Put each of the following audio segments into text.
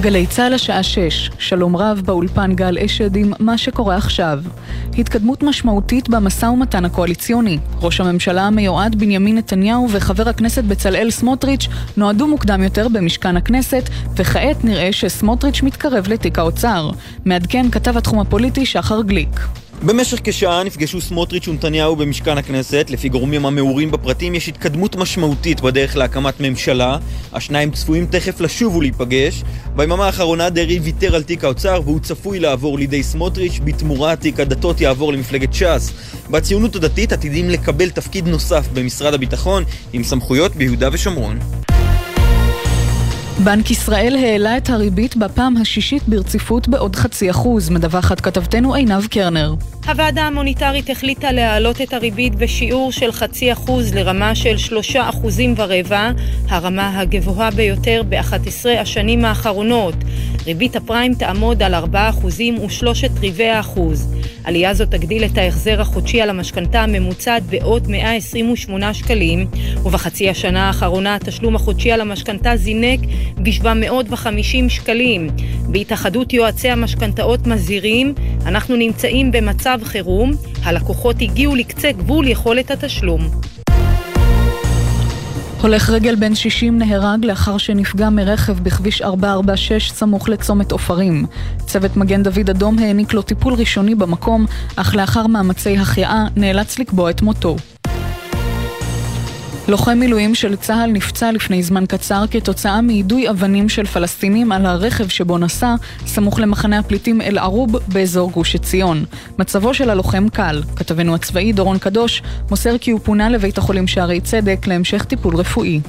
גלי צה"ל השעה 6, שלום רב באולפן גל אשד עם מה שקורה עכשיו. התקדמות משמעותית במשא ומתן הקואליציוני. ראש הממשלה המיועד בנימין נתניהו וחבר הכנסת בצלאל סמוטריץ' נועדו מוקדם יותר במשכן הכנסת, וכעת נראה שסמוטריץ' מתקרב לתיק האוצר. מעדכן כתב התחום הפוליטי שחר גליק. במשך כשעה נפגשו סמוטריץ' ונתניהו במשכן הכנסת. לפי גורמים המעורים בפרטים יש התקדמות משמעותית בדרך להקמת ממשלה. השניים צפויים תכף לשוב ולהיפגש. ביממה האחרונה דרעי ויתר על תיק האוצר והוא צפוי לעבור לידי סמוטריץ', בתמורה תיק הדתות יעבור למפלגת ש"ס. בציונות הדתית עתידים לקבל תפקיד נוסף במשרד הביטחון עם סמכויות ביהודה ושומרון. בנק ישראל העלה את הריבית בפעם השישית ברציפות בעוד חצי אחוז, מדווחת כתבתנו עינב קרנר. הוועדה המוניטרית החליטה להעלות את הריבית בשיעור של חצי אחוז לרמה של שלושה אחוזים ורבע, הרמה הגבוהה ביותר ב-11 השנים האחרונות. ריבית הפריים תעמוד על ארבעה אחוזים ושלושת רבעי האחוז. עלייה זו תגדיל את ההחזר החודשי על המשכנתה הממוצעת בעוד 128 שקלים, ובחצי השנה האחרונה התשלום החודשי על המשכנתה זינק ב-750 שקלים. בהתאחדות יועצי המשכנתאות מזהירים, אנחנו נמצאים במצב חירום, הלקוחות הגיעו לקצה גבול יכולת התשלום. הולך רגל בן 60 נהרג לאחר שנפגע מרכב בכביש 446 סמוך לצומת עופרים. צוות מגן דוד אדום העניק לו טיפול ראשוני במקום, אך לאחר מאמצי החייאה נאלץ לקבוע את מותו. לוחם מילואים של צה"ל נפצע לפני זמן קצר כתוצאה מיידוי אבנים של פלסטינים על הרכב שבו נסע, סמוך למחנה הפליטים אל-ערוב באזור גוש עציון. מצבו של הלוחם קל. כתבנו הצבאי דורון קדוש מוסר כי הוא פונה לבית החולים שערי צדק להמשך טיפול רפואי.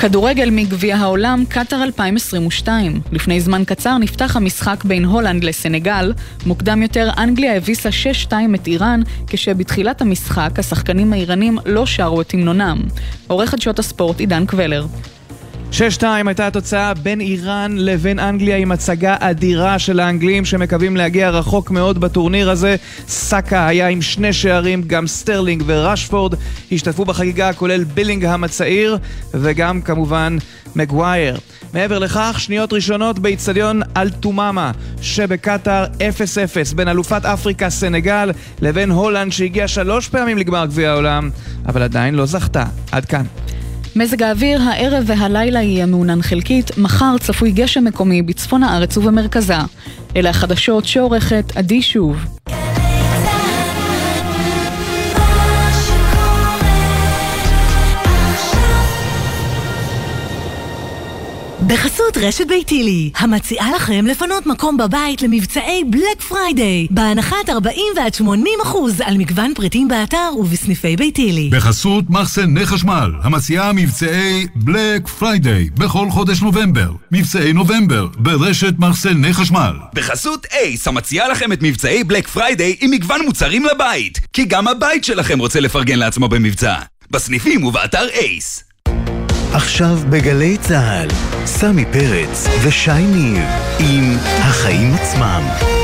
כדורגל מגביע העולם, קטאר 2022. לפני זמן קצר נפתח המשחק בין הולנד לסנגל. מוקדם יותר, אנגליה הביסה 6-2 את איראן, כשבתחילת המשחק השחקנים האיראנים לא שרו את המנונם. עורכת שעות הספורט עידן קבלר. 6-2 הייתה התוצאה בין איראן לבין אנגליה עם הצגה אדירה של האנגלים שמקווים להגיע רחוק מאוד בטורניר הזה. סאקה היה עם שני שערים, גם סטרלינג ורשפורד השתתפו בחגיגה כולל בילינגהם הצעיר וגם כמובן מגווייר. מעבר לכך, שניות ראשונות באיצטדיון אלטומאמה שבקטאר 0-0 בין אלופת אפריקה סנגל לבין הולנד שהגיעה שלוש פעמים לגמר גביע העולם אבל עדיין לא זכתה. עד כאן. מזג האוויר הערב והלילה יהיה מעונן חלקית, מחר צפוי גשם מקומי בצפון הארץ ובמרכזה. אלה החדשות שעורכת עדי שוב. בחסות רשת ביתילי, המציעה לכם לפנות מקום בבית למבצעי בלק פריידיי, בהנחת 40 ועד 80 אחוז על מגוון פריטים באתר ובסניפי ביתילי. בחסות מחסני חשמל, המציעה מבצעי בלק פריידיי בכל חודש נובמבר. מבצעי נובמבר ברשת מחסני חשמל. בחסות אייס, המציעה לכם את מבצעי בלק פריידיי עם מגוון מוצרים לבית, כי גם הבית שלכם רוצה לפרגן לעצמו במבצע. בסניפים ובאתר אייס. עכשיו בגלי צה"ל, סמי פרץ ושי ניר עם החיים עצמם.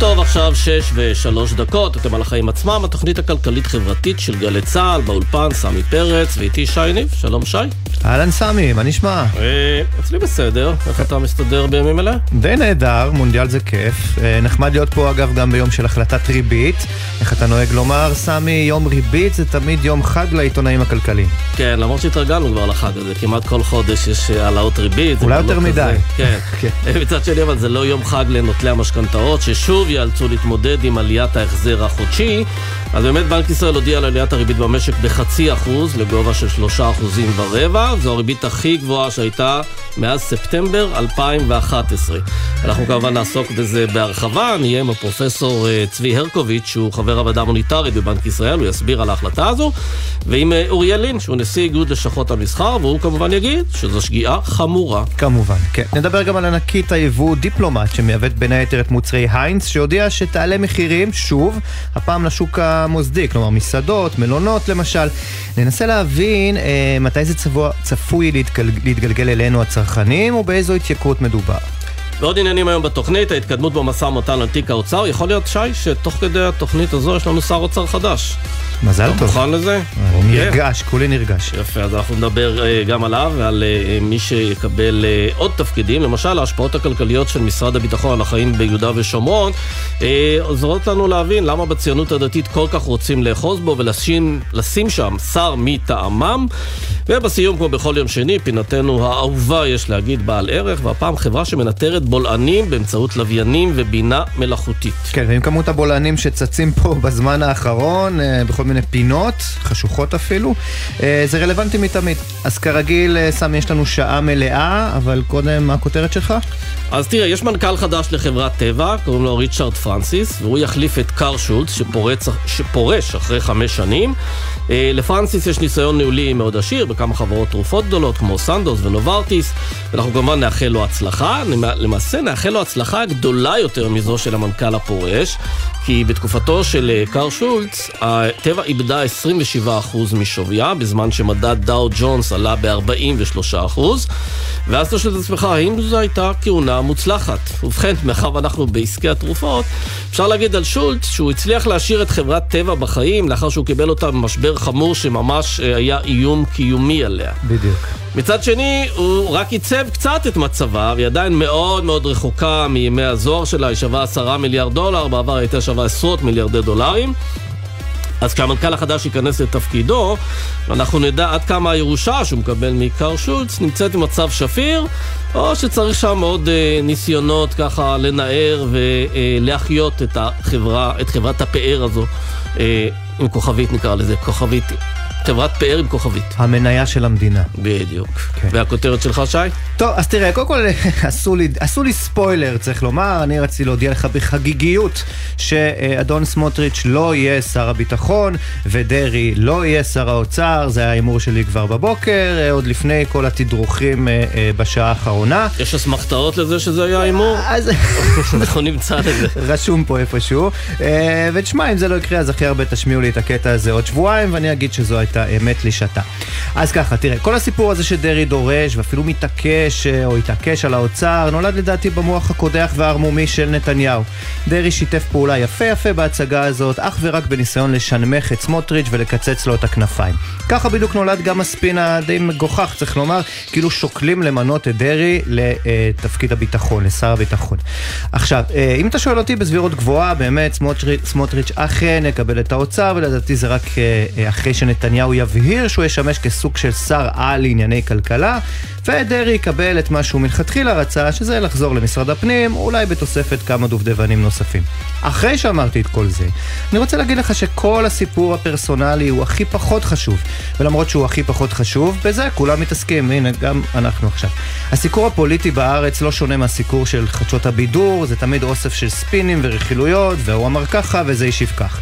טוב, עכשיו שש ושלוש דקות, אתם על החיים עצמם, התוכנית הכלכלית-חברתית של גלי צה"ל, באולפן, סמי פרץ, ואיתי שי ניב, שלום שי. אהלן סמי, מה נשמע? אה, אצלי בסדר, איך אתה מסתדר בימים אלה? די נהדר, מונדיאל זה כיף. אה, נחמד להיות פה אגב גם ביום של החלטת ריבית. איך אתה נוהג לומר, סמי, יום ריבית זה תמיד יום חג לעיתונאים הכלכליים. כן, למרות שהתרגלנו כבר לחג הזה, כמעט כל חודש יש אה, העלאות ריבית. אולי יותר מדי. כן. מצד שני, אבל זה לא יום חג לנוטלי המשכנתאות, ששוב ייאלצו להתמודד עם עליית ההחזר החודשי. אז באמת בנק ישראל הודיע על עליית הריבית במשק בחצי אחוז, לגובה של שלושה אחוזים ורבע. זו הריבית הכי גבוהה שהייתה מאז ספטמבר 2011. אנחנו כמובן נעסוק בזה בהרחבה, נהיה עם הפרופסור אה, צבי הרקוביץ', שהוא חבר הוועדה המוניטרית בבנק ישראל, הוא יסביר על ההחלטה הזו, ועם אה, אוריאל לין, שהוא נשיא איגוד לשכות המסחר, והוא כמובן יגיד שזו שגיאה חמורה. כמובן, כן. נדבר גם על ענקית היבוא דיפלומט, שמייבאת בין היתר את מוצרי היינץ, שהודיע שתעלה מחירים, שוב, הפעם לשוק המוסדי, כלומר מסעדות, מלונות למשל. ננסה להבין אה, מתי זה צבוע, צפוי להתגל, להתגלגל אלינו הצרכנים, ובאיזו התייקרות מדובר. ועוד עניינים היום בתוכנית, ההתקדמות במשא ומתן על תיק האוצר. יכול להיות, שי, שתוך כדי התוכנית הזו יש לנו שר אוצר חדש. מזל טוב. אתה מוכן לזה? אוקיי. נרגש, כולי נרגש. יפה, אז אנחנו נדבר אה, גם עליו ועל אה, מי שיקבל אה, עוד תפקידים, למשל ההשפעות הכלכליות של משרד הביטחון על החיים ביהודה ושומרון, עוזרות לנו להבין למה בציונות הדתית כל כך רוצים לאחוז בו ולשים לשים שם שר מטעמם. ובסיום, כמו בכל יום שני, פינתנו האהובה, יש להגיד, בעל ערך, והפעם חברה שמנטרת בולענים באמצעות לוויינים ובינה מלאכותית. כן, ועם כמות הבולענים שצצים פה בזמן האחרון, אה, בכל מיני פינות, חשוכות אפילו, אה, זה רלוונטי מתמיד. אז כרגיל, אה, סמי, יש לנו שעה מלאה, אבל קודם, מה הכותרת שלך? אז תראה, יש מנכ"ל חדש לחברת טבע, קוראים לו ריצ'רד פרנסיס, והוא יחליף את קאר שולץ, שפורץ, שפורש אחרי חמש שנים. לפרנסיס יש ניסיון ניהולי מאוד עשיר בכמה חברות תרופות גדולות, כמו סנדוס ונוברטיס, ואנחנו כמובן נאחל לו הצלחה. למעשה נאחל לו הצלחה גדולה יותר מזו של המנכ"ל הפורש, כי בתקופתו של אה, קאר שולץ, הטבע איבדה 27% משוויה, בזמן שמדד דאו ג'ונס עלה ב-43%, ואז אתה שואל את עצמך, האם זו הייתה כהונה מוצלחת? ובכן, מאחר ואנחנו בעסקי התרופות, אפשר להגיד על שולץ שהוא הצליח להשאיר את חברת טבע בחיים, לאחר שהוא קיבל אותה במשבר חמור שממש אה, היה איום קיומי עליה. בדיוק. מצד שני, הוא רק עיצב קצת את מצבה, והיא עדיין מאוד מאוד רחוקה מימי הזוהר שלה, היא שווה עשרה מיליארד דולר, בעבר הייתה שווה עשרות מיליארדי דולרים. אז כשהמנכ"ל החדש ייכנס לתפקידו, אנחנו נדע עד כמה הירושה שהוא מקבל מקאר שולץ נמצאת במצב שפיר, או שצריך שם עוד אה, ניסיונות ככה לנער ולהחיות את החברה, את חברת הפאר הזו, אה, עם כוכבית נקרא לזה, כוכבית חברת פאר עם כוכבית. המניה של המדינה. בדיוק. כן. והכותרת שלך, שי? טוב, אז תראה, קודם כל עשו לי, עשו לי ספוילר, צריך לומר, אני רציתי להודיע לך בחגיגיות שאדון סמוטריץ' לא יהיה שר הביטחון ודרעי לא יהיה שר האוצר, זה היה ההימור שלי כבר בבוקר, אה, עוד לפני כל התדרוכים אה, אה, בשעה האחרונה. יש אסמכתאות לזה שזה היה הימור? אז... אנחנו נמצא לזה. רשום פה איפשהו. ותשמע, אם זה לא יקרה, אז הכי הרבה תשמיעו לי את הקטע הזה עוד שבועיים, ואני אגיד שזו הייתה אמת לשעתה. אז ככה, תראה, כל הסיפור הזה שדרעי דורש ואפילו מתעקש או התעקש על האוצר, נולד לדעתי במוח הקודח והערמומי של נתניהו. דרעי שיתף פעולה יפה יפה בהצגה הזאת, אך ורק בניסיון לשנמך את סמוטריץ' ולקצץ לו את הכנפיים. ככה בדיוק נולד גם הספין הדי מגוחך, צריך לומר, כאילו שוקלים למנות את דרעי לתפקיד הביטחון, לשר הביטחון. עכשיו, אם אתה שואל אותי בסבירות גבוהה, באמת סמוטריץ', סמוטריץ' אכן יקבל את האוצר, ולדעתי זה רק אחרי שנתניהו יבהיר שהוא ישמש כסוג של שר על לענייני כלכלה, ודרעי יקבל את מה שהוא מלכתחילה רצה, שזה לחזור למשרד הפנים, אולי בתוספת כמה דובדבנים נוספים. אחרי שאמרתי את כל זה, אני רוצה להגיד לך שכל הסיפור הפרסונלי הוא הכי פחות חשוב, ולמרות שהוא הכי פחות חשוב, בזה כולם מתעסקים, הנה, גם אנחנו עכשיו. הסיקור הפוליטי בארץ לא שונה מהסיקור של חדשות הבידור, זה תמיד אוסף של ספינים ורכילויות, והוא אמר ככה וזה השיב כך.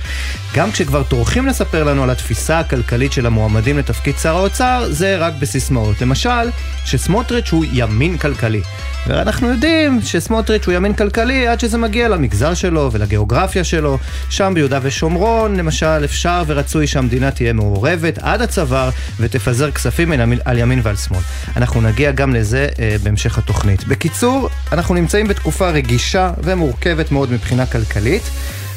גם כשכבר טורחים לספר לנו על התפיסה הכלכלית של המועמדים לתפקיד שר האוצר, זה רק בסיסמאות. למשל, שסמוטריץ' הוא ימין כלכלי. ואנחנו יודעים שסמוטריץ' הוא ימין כלכלי עד שזה מגיע למגזר שלו ולגיאוגרפיה שלו. שם ביהודה ושומרון, למשל, אפשר ורצוי שהמדינה תהיה מעורבת עד הצוואר ותפזר כספים על ימין ועל שמאל. אנחנו נגיע גם לזה אה, בהמשך התוכנית. בקיצור, אנחנו נמצאים בתקופה רגישה ומורכבת מאוד מבחינה כלכלית.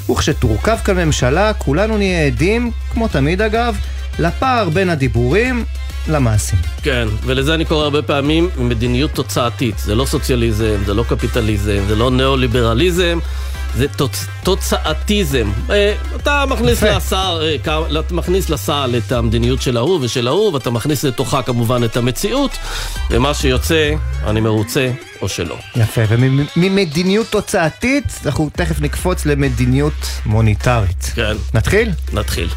וכשתורכב כאן ממשלה, כולנו נהיה עדים, כמו תמיד אגב, לפער בין הדיבורים למעשים. כן, ולזה אני קורא הרבה פעמים מדיניות תוצאתית. זה לא סוציאליזם, זה לא קפיטליזם, זה לא ניאו-ליברליזם. זה תוצ... תוצאתיזם. אה, אתה מכניס לשר, אה, אתה מכניס לסל את המדיניות של ההוא ושל ההוא, ואתה מכניס לתוכה כמובן את המציאות, ומה שיוצא, אני מרוצה או שלא. יפה, וממדיניות תוצאתית, אנחנו תכף נקפוץ למדיניות מוניטרית. כן. נתחיל? נתחיל.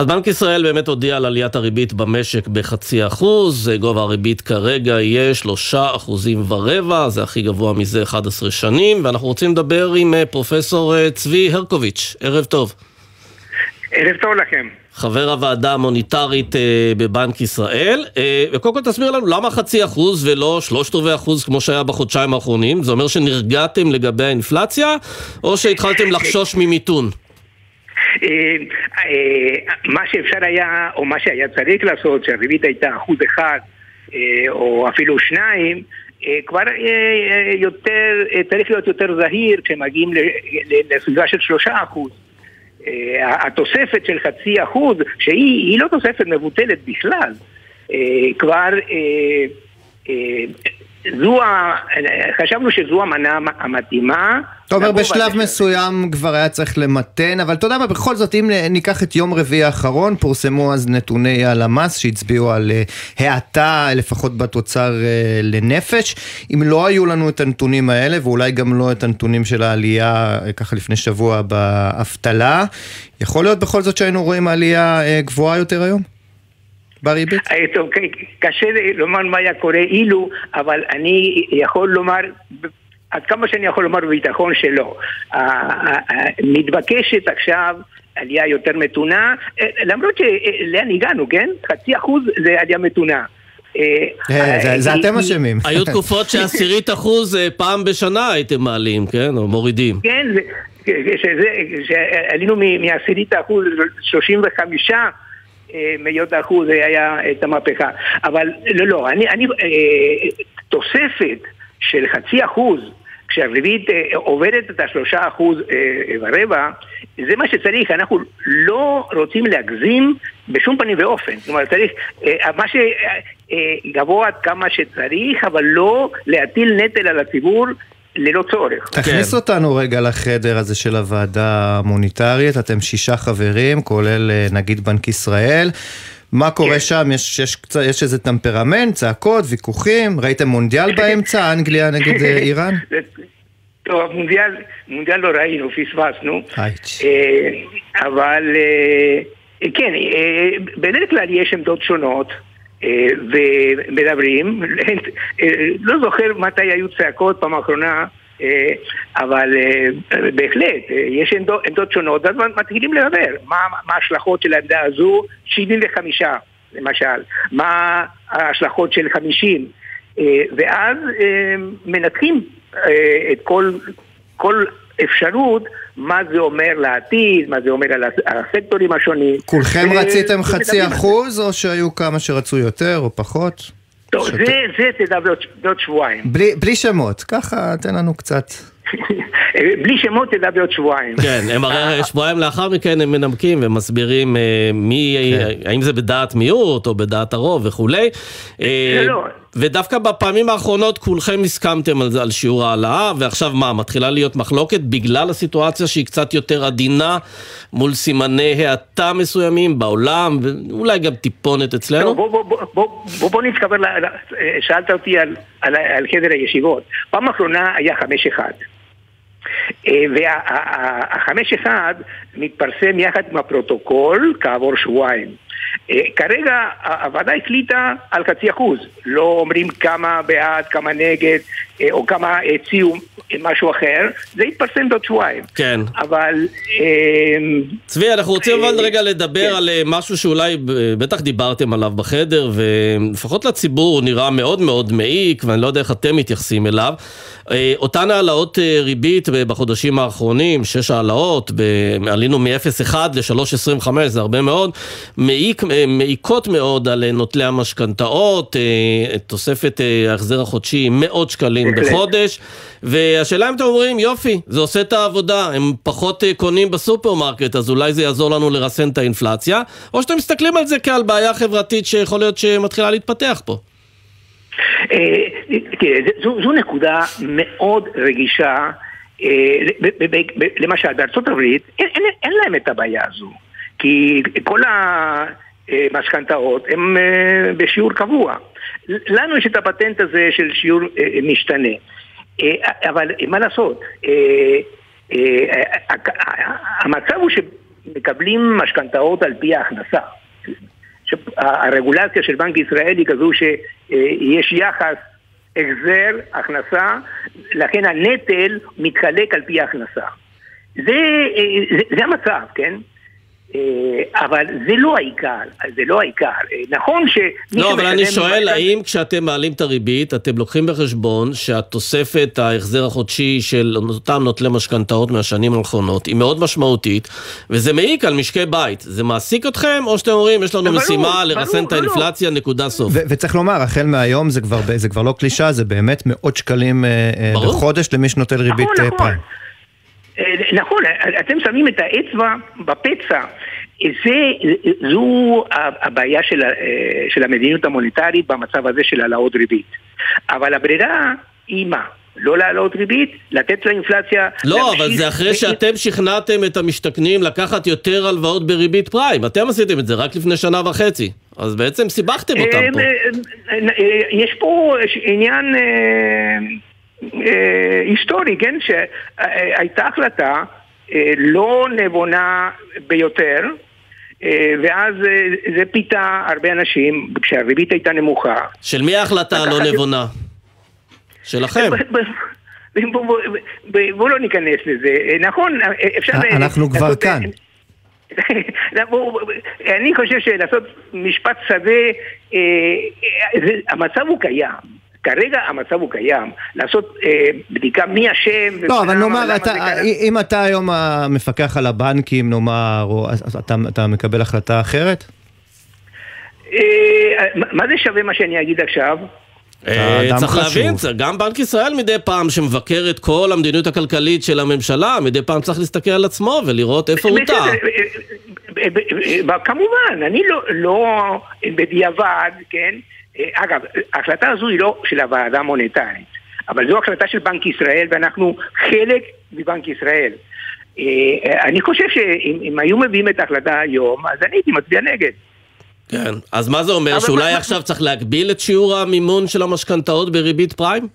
אז בנק ישראל באמת הודיע על עליית הריבית במשק בחצי אחוז, גובה הריבית כרגע יהיה שלושה אחוזים ורבע, זה הכי גבוה מזה 11 שנים, ואנחנו רוצים לדבר עם אה, פרופסור אה, צבי הרקוביץ', ערב טוב. ערב טוב לכם. חבר הוועדה המוניטרית אה, בבנק ישראל, אה, וקודם כל תסביר לנו למה חצי אחוז ולא שלושת רבעי אחוז כמו שהיה בחודשיים האחרונים, זה אומר שנרגעתם לגבי האינפלציה, או שהתחלתם לחשוש ממיתון? אה, מה שאפשר היה, או מה שהיה צריך לעשות, שהריבית הייתה אחוז אחד אה, או אפילו שניים, אה, כבר יותר, צריך להיות יותר זהיר כשמגיעים לסביבה של שלושה אחוז. התוספת של חצי אחוז, שהיא לא תוספת מבוטלת בכלל, כבר זו ה... חשבנו שזו המנה המתאימה. אתה אומר בשלב מסוים כבר היה צריך למתן, אבל אתה יודע מה, בכל זאת, אם ניקח את יום רביעי האחרון, פורסמו אז נתוני הלמ"ס שהצביעו על אה, האטה, לפחות בתוצר אה, לנפש. אם לא היו לנו את הנתונים האלה, ואולי גם לא את הנתונים של העלייה, אה, ככה לפני שבוע, באבטלה, יכול להיות בכל זאת שהיינו רואים עלייה גבוהה יותר היום? בריבית? אה, טוב, קשה לומר מה היה קורה אילו, אבל אני יכול לומר... עד כמה שאני יכול לומר בביטחון שלא. מתבקשת עכשיו עלייה יותר מתונה, אה, למרות שלאן הגענו, כן? חצי אחוז זה עלייה מתונה. אה, זה אתם אשמים. היו תקופות שעשירית אחוז פעם בשנה הייתם מעלים, כן? או מורידים. כן, שעלינו מעשירית אחוז 35 מאיות האחוז היה את המהפכה. אבל לא, לא, אני, אני אה, תוספת של חצי אחוז כשהריבית אה, עוברת את השלושה אחוז אה, ורבע, זה מה שצריך, אנחנו לא רוצים להגזים בשום פנים ואופן. אומרת, צריך, מה שגבוה עד כמה שצריך, אבל לא להטיל נטל על הציבור ללא צורך. תכניס כן. אותנו רגע לחדר הזה של הוועדה המוניטרית, אתם שישה חברים, כולל אה, נגיד בנק ישראל. מה קורה כן. שם? יש, יש, יש איזה טמפרמנט, צעקות, ויכוחים? ראיתם מונדיאל באמצע, אנגליה נגד אה, איראן? טוב, מונדיאל, מונדיאל לא ראינו, פספסנו. אה, אבל כן, בדרך כלל יש עמדות שונות. אה, ומדברים, אה, לא זוכר מתי היו צעקות פעם האחרונה, אה, אבל בהחלט, יש עמדות, שונות, ואז מתחילים לדבר, מה ההשלכות של העמדה הזו, 75 למשל, מה ההשלכות של 50, ואז מנתחים את כל, כל אפשרות מה זה אומר לעתיד, מה זה אומר על הסקטורים השונים. כולכם רציתם חצי אחוז, או שהיו כמה שרצו יותר או פחות? טוב, זה, זה תדע בעוד שבועיים. בלי שמות, ככה תן לנו קצת. בלי שמות תדע בעוד שבועיים. כן, הם הרי שבועיים לאחר מכן הם מנמקים ומסבירים אה, מי, כן. האם זה בדעת מיעוט או בדעת הרוב וכולי. אה, לא. ודווקא בפעמים האחרונות כולכם הסכמתם על, על שיעור העלאה, ועכשיו מה, מתחילה להיות מחלוקת בגלל הסיטואציה שהיא קצת יותר עדינה מול סימני האטה מסוימים בעולם, ואולי גם טיפונת אצלנו? בוא, בוא, בוא, בוא, בוא, בוא נתקבר, שאלת אותי על, על, על חדר הישיבות. פעם אחרונה היה חמש אחד. אה, והחמש אחד מתפרסם יחד עם הפרוטוקול כעבור שבועיים. אה, כרגע הוועדה החליטה על חצי אחוז, לא אומרים כמה בעד, כמה נגד, אה, או כמה הציעו משהו אחר, זה יתפרסם בעוד שבועיים. כן. אבל... צבי, אנחנו רוצים אבל רגע לדבר כן. על משהו שאולי בטח דיברתם עליו בחדר, ולפחות לציבור הוא נראה מאוד מאוד מעיק, ואני לא יודע איך אתם מתייחסים אליו. אותן העלאות ריבית בחודשים האחרונים, שש העלאות, עלינו מ-0.1 ל-3.25, זה הרבה מאוד, מעיק, מעיקות מאוד על נוטלי המשכנתאות, תוספת ההחזר החודשי מאות שקלים בחודש, והשאלה אם אתם אומרים, יופי, זה עושה את העבודה, הם פחות קונים בסופרמרקט, אז אולי זה יעזור לנו לרסן את האינפלציה, או שאתם מסתכלים על זה כעל בעיה חברתית שיכול להיות שמתחילה להתפתח פה. תראה, זו נקודה מאוד רגישה. למשל, בארצות הברית אין להם את הבעיה הזו. כי כל המשכנתאות הן בשיעור קבוע. לנו יש את הפטנט הזה של שיעור משתנה. אבל מה לעשות? המצב הוא שמקבלים משכנתאות על פי ההכנסה. הרגולציה של בנק ישראל היא כזו שיש יחס החזר, הכנסה, לכן הנטל מתחלק על פי ההכנסה. זה, זה, זה המצב, כן? אבל זה לא העיקר, זה לא העיקר. נכון ש... לא, אבל אני שואל, האם כשאתם מעלים את הריבית, אתם לוקחים בחשבון שהתוספת ההחזר החודשי של אותם נוטלי משכנתאות מהשנים האחרונות היא מאוד משמעותית, וזה מעיק על משקי בית. זה מעסיק אתכם, או שאתם אומרים, יש לנו משימה לרסן את האינפלציה, נקודה סוף? וצריך לומר, החל מהיום זה כבר לא קלישה, זה באמת מאות שקלים בחודש למי שנוטל ריבית נכון, פריים. נכון, אתם שמים את האצבע בפצע. זה, זו הבעיה של, של המדיניות המוניטרית במצב הזה של העלאות ריבית. אבל הברירה היא מה? לא להעלות ריבית, לתת לאינפלציה... לא, אבל זה אחרי שאתם שכנעתם את המשתכנים לקחת יותר הלוואות בריבית פריים. אתם עשיתם את זה רק לפני שנה וחצי. אז בעצם סיבכתם אותם פה. יש פה עניין היסטורי, כן? שהייתה החלטה לא נבונה ביותר. ואז זה פיתה הרבה אנשים, כשהריבית הייתה נמוכה. של מי ההחלטה הלא נבונה? שלכם. בואו לא ניכנס לזה. נכון, אפשר... אנחנו כבר כאן. אני חושב שלעשות משפט שדה, המצב הוא קיים. כרגע המצב הוא קיים, לעשות אה, בדיקה מי אשם... לא, אבל נאמר, אתה, אם אתה היום המפקח על הבנקים, נאמר, או, אתה, אתה מקבל החלטה אחרת? אה, מה זה שווה מה שאני אגיד עכשיו? צריך להבין, גם בנק ישראל מדי פעם שמבקר את כל המדיניות הכלכלית של הממשלה, מדי פעם צריך להסתכל על עצמו ולראות איפה הוא טעה. כמובן, אני לא בדיעבד, כן? אגב, ההחלטה הזו היא לא של הוועדה המוניטרית, אבל זו החלטה של בנק ישראל ואנחנו חלק מבנק ישראל. אני חושב שאם היו מביאים את ההחלטה היום, אז אני הייתי מצביע נגד. כן, אז מה זה אומר? שאולי עכשיו צריך להגביל את שיעור המימון של המשכנתאות בריבית פריים?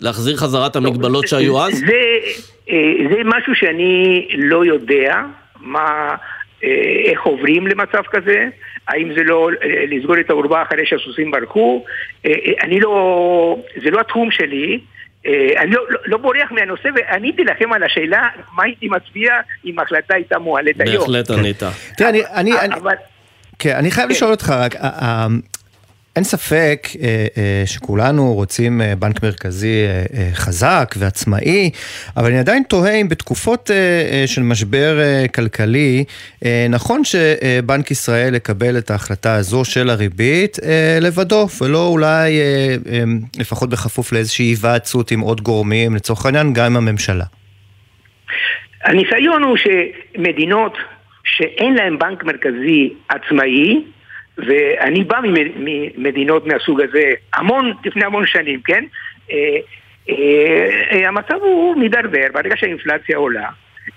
להחזיר חזרה את המגבלות שהיו אז? זה משהו שאני לא יודע מה... איך עוברים למצב כזה, האם זה לא לסגור את האורווה אחרי שהסוסים ברחו, אני לא, זה לא התחום שלי, אני לא, לא, לא בורח מהנושא ועניתי לכם על השאלה מה הייתי מצביע אם ההחלטה הייתה מועלת היום. בהחלט ענית. תראה, אני, אני, אבל... כן, אני חייב לשאול אותך רק, אין ספק אה, אה, שכולנו רוצים אה, בנק מרכזי חזק ועצמאי, אבל אני עדיין תוהה אם בתקופות של משבר כלכלי, נכון שבנק ישראל יקבל את ההחלטה הזו של הריבית לבדו, ולא אולי לפחות בכפוף לאיזושהי היוועצות עם עוד גורמים, לצורך העניין גם עם הממשלה. הניסיון הוא שמדינות שאין להם בנק מרכזי עצמאי, ואני בא ממדינות מהסוג הזה המון, לפני המון שנים, כן? אה, אה, המצב הוא מידרדר ברגע שהאינפלציה עולה.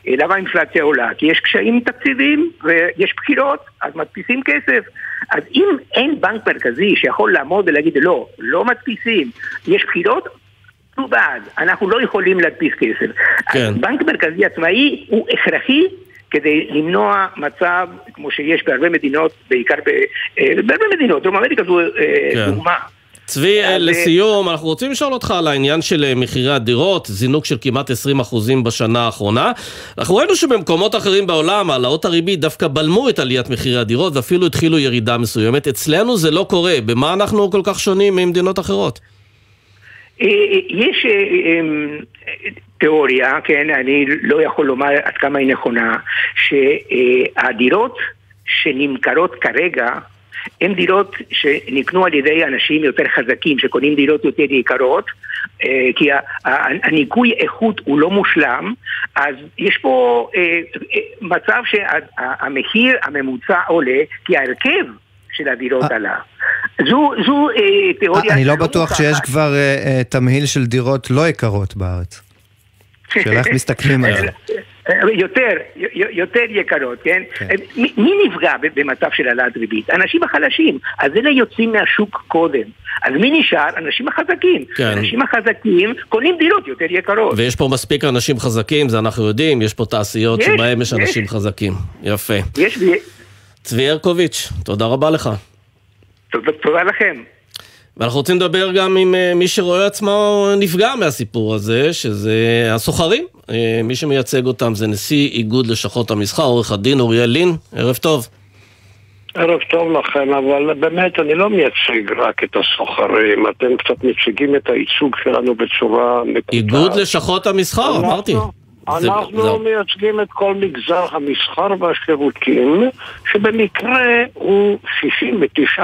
אה, למה האינפלציה עולה? כי יש קשיים תקציביים ויש בחירות, אז מדפיסים כסף. אז אם אין בנק מרכזי שיכול לעמוד ולהגיד לא, לא מדפיסים, יש בחירות, תנו בעד, אנחנו לא יכולים להדפיס כסף. כן. בנק מרכזי עצמאי הוא הכרחי כדי למנוע מצב כמו שיש בהרבה מדינות, בעיקר אה, בהרבה מדינות, דרום אמריקה זו אה, כן. דוגמה. צבי, אז... לסיום, אנחנו רוצים לשאול אותך על העניין של אה, מחירי הדירות, זינוק של כמעט 20% בשנה האחרונה. אנחנו ראינו שבמקומות אחרים בעולם העלאות הריבית דווקא בלמו את עליית מחירי הדירות ואפילו התחילו ירידה מסוימת. אצלנו זה לא קורה. במה אנחנו כל כך שונים ממדינות אחרות? יש תיאוריה, כן, אני לא יכול לומר עד כמה היא נכונה, שהדירות שנמכרות כרגע הן דירות שנקנו על ידי אנשים יותר חזקים, שקונים דירות יותר יקרות, אה, כי הניקוי איכות הוא לא מושלם, אז יש פה אה, אה, מצב שהמחיר הממוצע עולה, כי ההרכב של הדירות עלה. זו, זו תיאוריה... אני לא בטוח שיש כבר תמהיל של דירות לא יקרות בארץ. שאלה איך מסתכלים על זה. יותר, יותר יקרות, כן? כן. מי, מי נפגע במצב של העלאת ריבית? האנשים החלשים. אז אלה יוצאים מהשוק קודם. אז מי נשאר? אנשים החזקים. כן. האנשים החזקים קונים דירות יותר יקרות. ויש פה מספיק אנשים חזקים, זה אנחנו יודעים, יש פה תעשיות יש, שבהם יש אנשים יש. חזקים. יפה. יש. צבי הרקוביץ', תודה רבה לך. תודה לכם. ואנחנו רוצים לדבר גם עם אה, מי שרואה עצמו נפגע מהסיפור הזה, שזה הסוחרים. אה, מי שמייצג אותם זה נשיא איגוד לשכות המסחר, עורך הדין אוריאל לין. ערב טוב. ערב טוב לכם, אבל באמת אני לא מייצג רק את הסוחרים, אתם קצת מציגים את הייצוג שלנו בצורה מקוטעת. איגוד לשכות המסחר, אמרתי. אנחנו זה... מייצגים את כל מגזר המסחר והשירותים, שבמקרה הוא 69%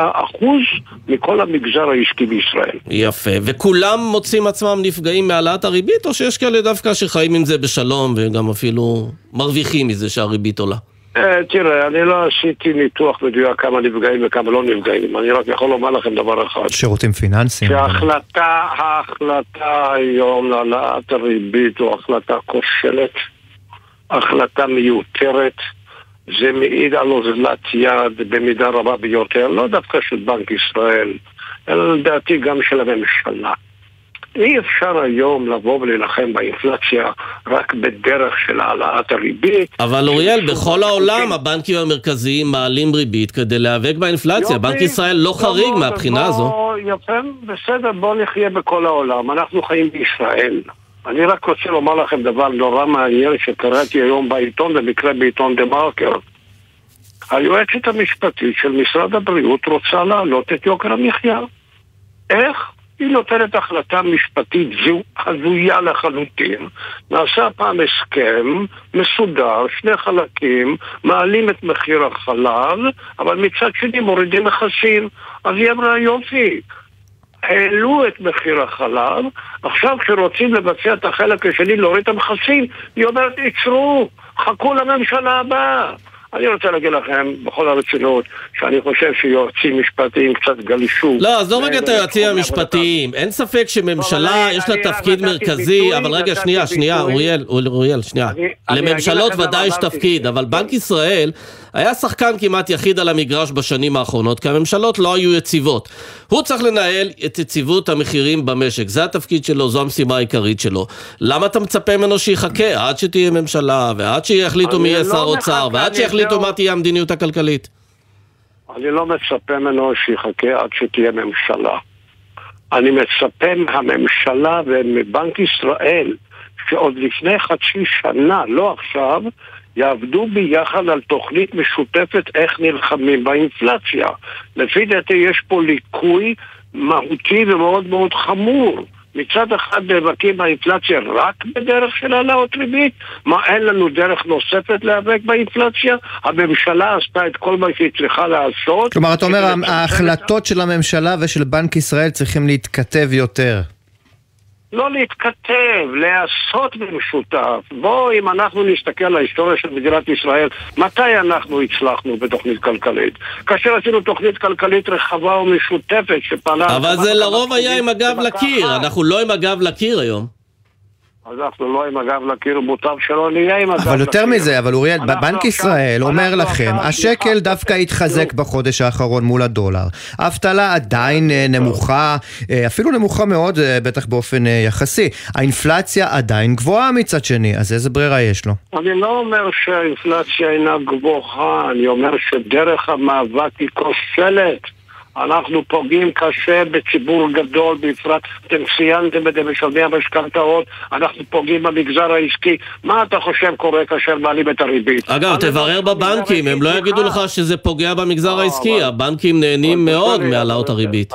מכל המגזר העסקי בישראל. יפה. וכולם מוצאים עצמם נפגעים מהעלאת הריבית, או שיש כאלה דווקא שחיים עם זה בשלום וגם אפילו מרוויחים מזה שהריבית עולה? אה, תראה, אני לא עשיתי ניתוח מדויק כמה נפגעים וכמה לא נפגעים, אני רק יכול לומר לכם דבר אחד. שירותים פיננסיים. שההחלטה, ההחלטה היום להעלאת הריבית הוא החלטה כושלת, החלטה מיותרת, זה מעיד על אוזלת יד במידה רבה ביותר, לא דווקא של בנק ישראל, אלא לדעתי גם של הממשלה. אי אפשר היום לבוא ולהילחם באינפלציה רק בדרך של העלאת הריבית. אבל אוריאל, בכל העולם הבנקים המרכזיים מעלים ריבית כדי להיאבק באינפלציה. בנק ישראל לא חריג מהבחינה הזו. יפה, בסדר, בואו נחיה בכל העולם. אנחנו חיים בישראל. אני רק רוצה לומר לכם דבר נורא מעניין שקראתי היום בעיתון, במקרה בעיתון דה מרקר. היועצת המשפטית של משרד הבריאות רוצה להעלות את יוקר המחיה. איך? היא נותנת החלטה משפטית זו הזויה לחלוטין. נעשה פעם הסכם מסודר, שני חלקים, מעלים את מחיר החלב, אבל מצד שני מורידים מכסים. אז היא אמרה יופי, העלו את מחיר החלב, עכשיו כשרוצים לבצע את החלק השני, להוריד את המכסים, היא אומרת, עצרו, חכו לממשלה הבאה. אני רוצה להגיד לכם, בכל הרצינות, שאני חושב שיועצים משפטיים קצת גלישו. לא, עזוב רגע את היועצים המשפטיים. אין ספק שממשלה יש לה תפקיד מרכזי, אבל רגע, שנייה, שנייה, אוריאל, אוריאל, שנייה. לממשלות ודאי יש תפקיד, אבל בנק ישראל היה שחקן כמעט יחיד על המגרש בשנים האחרונות, כי הממשלות לא היו יציבות. הוא צריך לנהל את יציבות המחירים במשק, זה התפקיד שלו, זו המשימה העיקרית שלו. למה אתה מצפה ממנו שיחכה עד שתהיה ממשלה, ועד שיחליטו מי יהיה לא שר אוצר, ועד שיחליטו מה תהיה המדיניות הכלכלית? אני לא מצפה ממנו שיחכה עד שתהיה ממשלה. אני מצפה מהממשלה ומבנק ישראל, שעוד לפני חצי שנה, לא עכשיו, יעבדו ביחד על תוכנית משותפת איך נלחמים באינפלציה. לפי דעתי יש פה ליקוי מהותי ומאוד מאוד חמור. מצד אחד נאבקים באינפלציה רק בדרך של העלאות ריבית? מה, אין לנו דרך נוספת להיאבק באינפלציה? הממשלה עשתה את כל מה שהיא צריכה לעשות. כלומר, אתה אומר, ההחלטות של הממשלה ושל בנק ישראל צריכים להתכתב יותר. לא להתכתב, להיעשות במשותף. בואו, אם אנחנו נסתכל על ההיסטוריה של מדינת ישראל, מתי אנחנו הצלחנו בתוכנית כלכלית? כאשר עשינו תוכנית כלכלית רחבה ומשותפת שפעלה... אבל זה לרוב היה עם הגב לקיר, אנחנו לא עם הגב לקיר היום. אז אנחנו לא עם הגב לקיר, מוטב שלא נהיה עם הגב לקיר. אבל יותר מזה, אבל אוריאל, בנק ישראל אומר לכם, השקל דווקא התחזק בחודש האחרון מול הדולר. האבטלה עדיין אה, נמוכה, אה, אפילו נמוכה מאוד, אה, בטח באופן יחסי. האינפלציה עדיין גבוהה מצד שני, אז איזה ברירה יש לו? אני לא אומר שהאינפלציה אינה גבוהה, אני אומר שדרך המאבק היא כושלת. אנחנו פוגעים קשה בציבור גדול, בפרט אתם ציינתם את זה משלמי המשכנתאות, אנחנו פוגעים במגזר העסקי. מה אתה חושב קורה כאשר מעלים את הריבית? אגב, תברר בבנקים, הם לא יגידו לך שזה פוגע במגזר אה, העסקי, הבנקים נהנים מאוד מהעלאות הריבית.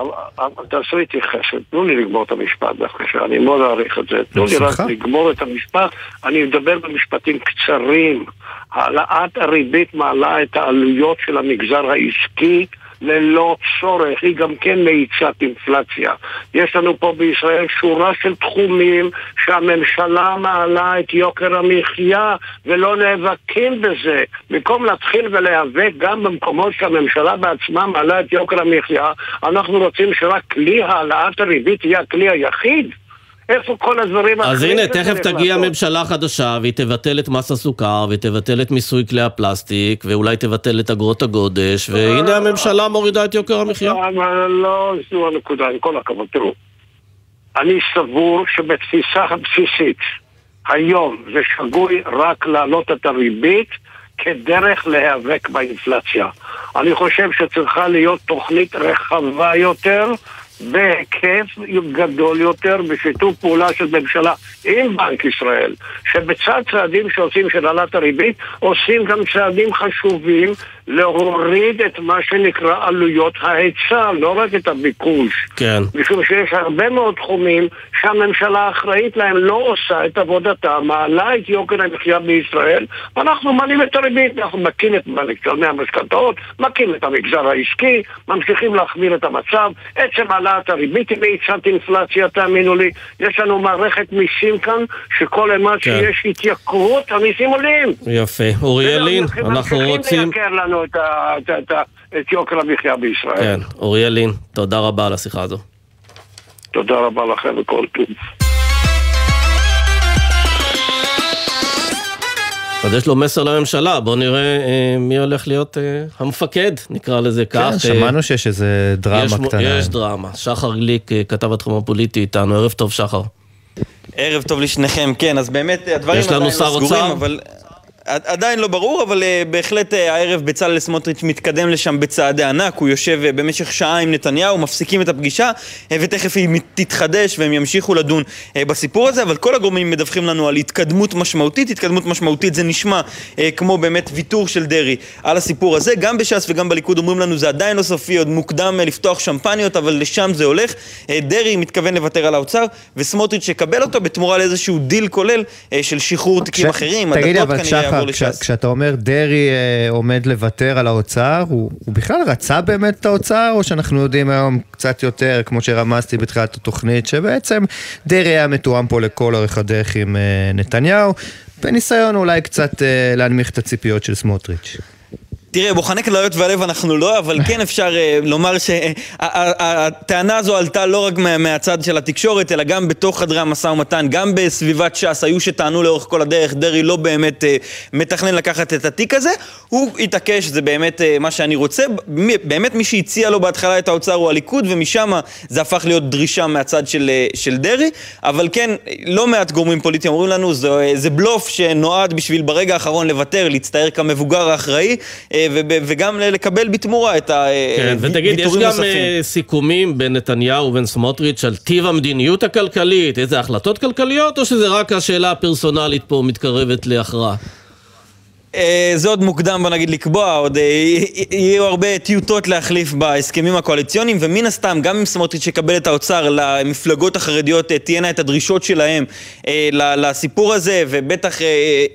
תעשו איתי חסד, תנו לי לגמור את המשפט בבקשה, אני מאוד אעריך את זה. תנו לי רק לגמור את המשפט, אני מדבר במשפטים קצרים. העלאת הריבית מעלה את העלויות של המגזר העסקי ללא צורך, היא גם כן מאיצת אינפלציה. יש לנו פה בישראל שורה של תחומים שהממשלה מעלה את יוקר המחיה ולא נאבקים בזה. במקום להתחיל ולהיאבק גם במקומות שהממשלה בעצמה מעלה את יוקר המחיה, אנחנו רוצים שרק כלי העלאת הריבית יהיה הכלי היחיד. איפה כל הדברים האחרים? אז הנה, תכף תגיע ממשלה חדשה, והיא תבטל את מס הסוכר, והיא תבטל את מיסוי כלי הפלסטיק, ואולי תבטל את אגרות הגודש, והנה הממשלה מורידה את יוקר המחיה. לא, זו הנקודה, עם כל הכבוד. תראו, אני סבור שבתפיסה הבסיסית, היום זה שגוי רק להעלות את הריבית כדרך להיאבק באינפלציה. אני חושב שצריכה להיות תוכנית רחבה יותר בהיקף גדול יותר בשיתוף פעולה של ממשלה עם בנק ישראל, שבצד צעדים שעושים של העלאת הריבית, עושים גם צעדים חשובים להוריד את מה שנקרא עלויות ההיצע, לא רק את הביקוש. כן. משום שיש הרבה מאוד תחומים שהממשלה אחראית להם לא עושה את עבודתה, מעלה את יוקר המחיה בישראל, ואנחנו מעלים את הריבית, אנחנו מכים את משלמי המשכנתאות, מכים את המגזר העסקי, ממשיכים להחמיר את המצב, עצם העלאת הריבית היא מאיצת אינפלציה, תאמינו לי, יש לנו מערכת מיסים כאן, שכל אימת כן. שיש התייקרות, המיסים עולים. יפה. אוריאל לין, אנחנו רוצים... לנו את, ה, את, את, את יוקר המחיה בישראל. כן, אוריאל לין, תודה רבה על השיחה הזו. תודה רבה לכם וכל טוב. אז יש לו מסר לממשלה, בואו נראה אה, מי הולך להיות אה, המפקד, נקרא לזה כך. כן, שמענו אה, שיש איזה דרמה יש, קטנה. יש דרמה. שחר גליק, אה, כתב התחום הפוליטי איתנו, ערב טוב שחר. ערב טוב לשניכם, כן, אז באמת הדברים עדיין לא סגורים, אבל... עדיין לא ברור, אבל uh, בהחלט uh, הערב בצלאל סמוטריץ' מתקדם לשם בצעדי ענק, הוא יושב uh, במשך שעה עם נתניהו, מפסיקים את הפגישה, ותכף היא תתחדש והם ימשיכו לדון בסיפור הזה, אבל כל הגורמים מדווחים לנו על התקדמות משמעותית, התקדמות משמעותית זה נשמע כמו באמת ויתור של דרעי על הסיפור הזה, גם בש"ס וגם בליכוד אומרים לנו זה עדיין לא סופי, עוד מוקדם לפתוח שמפניות, אבל לשם זה הולך, דרעי מתכוון לוותר על האוצר, וסמוטריץ' יקבל אותו בתמורה לאיזשהו דיל כולל של שחרור תיקים אחרים, הדתות כנראה יעבור לש"ס. כשאתה אומר דרעי אה, עומד לוותר על האוצר, הוא, הוא בכלל רצה באמת את האוצר, או שאנחנו יודעים היום קצת יותר, כמו שרמזתי בתחילת התוכנית, שבעצם דרעי היה מתואם פה לכל אורך הדרך עם אה, נתניהו, בניסיון אולי קצת אה, להנמיך את הציפיות של סמוטריץ'. תראה, בוחני כליות והלב אנחנו לא, אבל כן אפשר אה, לומר שהטענה הזו עלתה לא רק מה, מהצד של התקשורת, אלא גם בתוך חדרי המשא ומתן, גם בסביבת ש"ס, היו שטענו לאורך כל הדרך, דרעי לא באמת אה, מתכנן לקחת את התיק הזה. הוא התעקש, זה באמת מה שאני רוצה. באמת מי שהציע לו בהתחלה את האוצר הוא הליכוד, ומשם זה הפך להיות דרישה מהצד של, של דרעי. אבל כן, לא מעט גורמים פוליטיים אומרים לנו, זה, זה בלוף שנועד בשביל ברגע האחרון לוותר, להצטער כמבוגר האחראי. Uh, וגם לקבל בתמורה את הוויתורים כן, ותגיד, יש גם אה, סיכומים בין נתניהו ובין סמוטריץ' על טיב המדיניות הכלכלית, איזה החלטות כלכליות, או שזה רק השאלה הפרסונלית פה מתקרבת להכרעה? אה, זה עוד מוקדם, בוא נגיד, לקבוע, עוד אה, יהיו הרבה טיוטות להחליף בהסכמים הקואליציוניים, ומן הסתם, גם אם סמוטריץ' יקבל את האוצר, למפלגות החרדיות אה, תהיינה את הדרישות שלהם לסיפור הזה, ובטח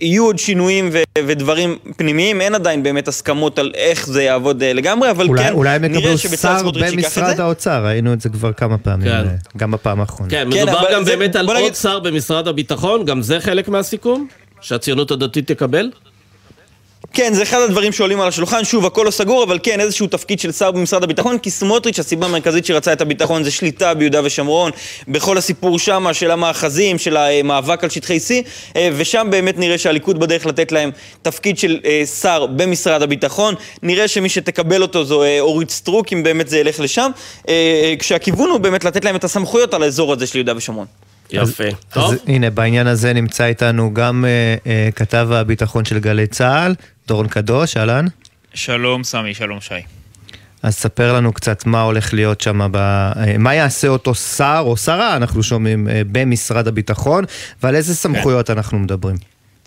יהיו עוד שינויים ודברים פנימיים, אין עדיין באמת הסכמות על איך זה יעבוד לגמרי, אבל אולי, כן, אולי הם יקבלו שר במשרד האוצר, ראינו את זה כבר כמה פעמים, כן. גם בפעם האחרונה. כן, כן מדובר גם זה, באמת על עוד נגיד... שר במשרד הביטחון, גם זה חלק מהסיכום? שהציונות הדתית תקבל? כן, זה אחד הדברים שעולים על השולחן, שוב, הכל לא סגור, אבל כן, איזשהו תפקיד של שר במשרד הביטחון, כי סמוטריץ', הסיבה המרכזית שרצה את הביטחון זה שליטה ביהודה ושומרון, בכל הסיפור שמה של המאחזים, של המאבק על שטחי C, אה, ושם באמת נראה שהליכוד בדרך לתת להם תפקיד של אה, שר במשרד הביטחון. נראה שמי שתקבל אותו זו אה, אורית סטרוק, אם באמת זה ילך לשם, כשהכיוון הוא באמת לתת להם את הסמכויות על האזור הזה של יהודה ושומרון. יפה. אז, טוב. אז הנה, בעניין הזה נמצא איתנו גם uh, uh, כתב הביטחון של גלי צה"ל, דורון קדוש, אהלן. שלום סמי, שלום שי. אז ספר לנו קצת מה הולך להיות שם, ב... אה, מה יעשה אותו שר או שרה, אנחנו שומעים, במשרד הביטחון, ועל איזה סמכויות כן. אנחנו מדברים.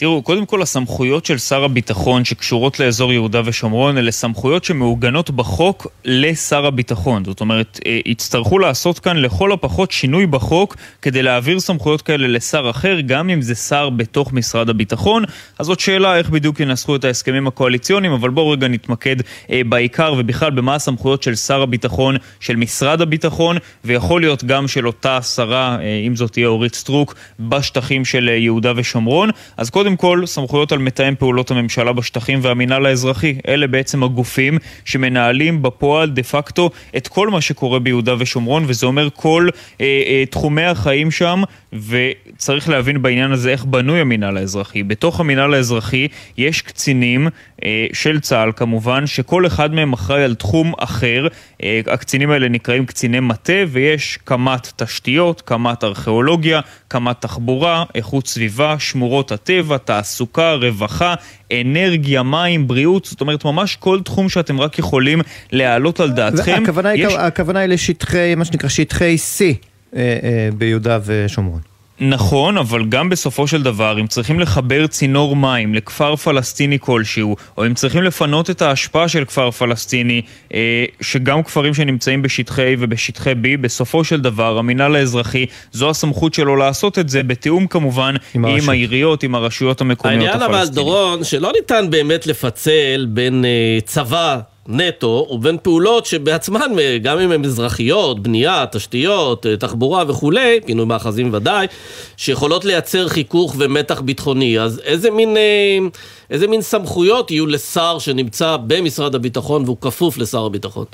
תראו, קודם כל הסמכויות של שר הביטחון שקשורות לאזור יהודה ושומרון אלה סמכויות שמעוגנות בחוק לשר הביטחון. זאת אומרת, אה, יצטרכו לעשות כאן לכל הפחות שינוי בחוק כדי להעביר סמכויות כאלה לשר אחר, גם אם זה שר בתוך משרד הביטחון. אז זאת שאלה איך בדיוק ינסחו את ההסכמים הקואליציוניים, אבל בואו רגע נתמקד אה, בעיקר ובכלל במה הסמכויות של שר הביטחון, של משרד הביטחון, ויכול להיות גם של אותה שרה, אה, אם זאת תהיה אורית סטרוק, בשטחים של יהודה ושומרון. אז קודם קודם כל, סמכויות על מתאם פעולות הממשלה בשטחים והמינהל האזרחי. אלה בעצם הגופים שמנהלים בפועל דה פקטו את כל מה שקורה ביהודה ושומרון, וזה אומר כל אה, אה, תחומי החיים שם, וצריך להבין בעניין הזה איך בנוי המינהל האזרחי. בתוך המינהל האזרחי יש קצינים אה, של צה"ל כמובן, שכל אחד מהם אחראי על תחום אחר. אה, הקצינים האלה נקראים קציני מטה, ויש קמ"ט תשתיות, קמ"ט ארכיאולוגיה, קמ"ט תחבורה, איכות סביבה, שמורות הטבע, תעסוקה, רווחה, אנרגיה, מים, בריאות, זאת אומרת ממש כל תחום שאתם רק יכולים להעלות על דעתכם. הכוונה, יש... הכוונה היא לשטחי, מה שנקרא שטחי C אה, אה, ביהודה ושומרון. נכון, אבל גם בסופו של דבר, אם צריכים לחבר צינור מים לכפר פלסטיני כלשהו, או אם צריכים לפנות את ההשפעה של כפר פלסטיני, אה, שגם כפרים שנמצאים בשטחי A ובשטחי B, בסופו של דבר, המינהל האזרחי, זו הסמכות שלו לעשות את זה, בתיאום כמובן עם, עם העיריות, עם הרשויות המקומיות הפלסטיניות. העניין אבל, דורון, שלא ניתן באמת לפצל בין אה, צבא נטו, ובין פעולות שבעצמן, גם אם הן אזרחיות, בנייה, תשתיות, תחבורה וכולי, פינוי מאחזים ודאי, שיכולות לייצר חיכוך ומתח ביטחוני. אז איזה מין, אה, איזה מין סמכויות יהיו לשר שנמצא במשרד הביטחון והוא כפוף לשר הביטחון?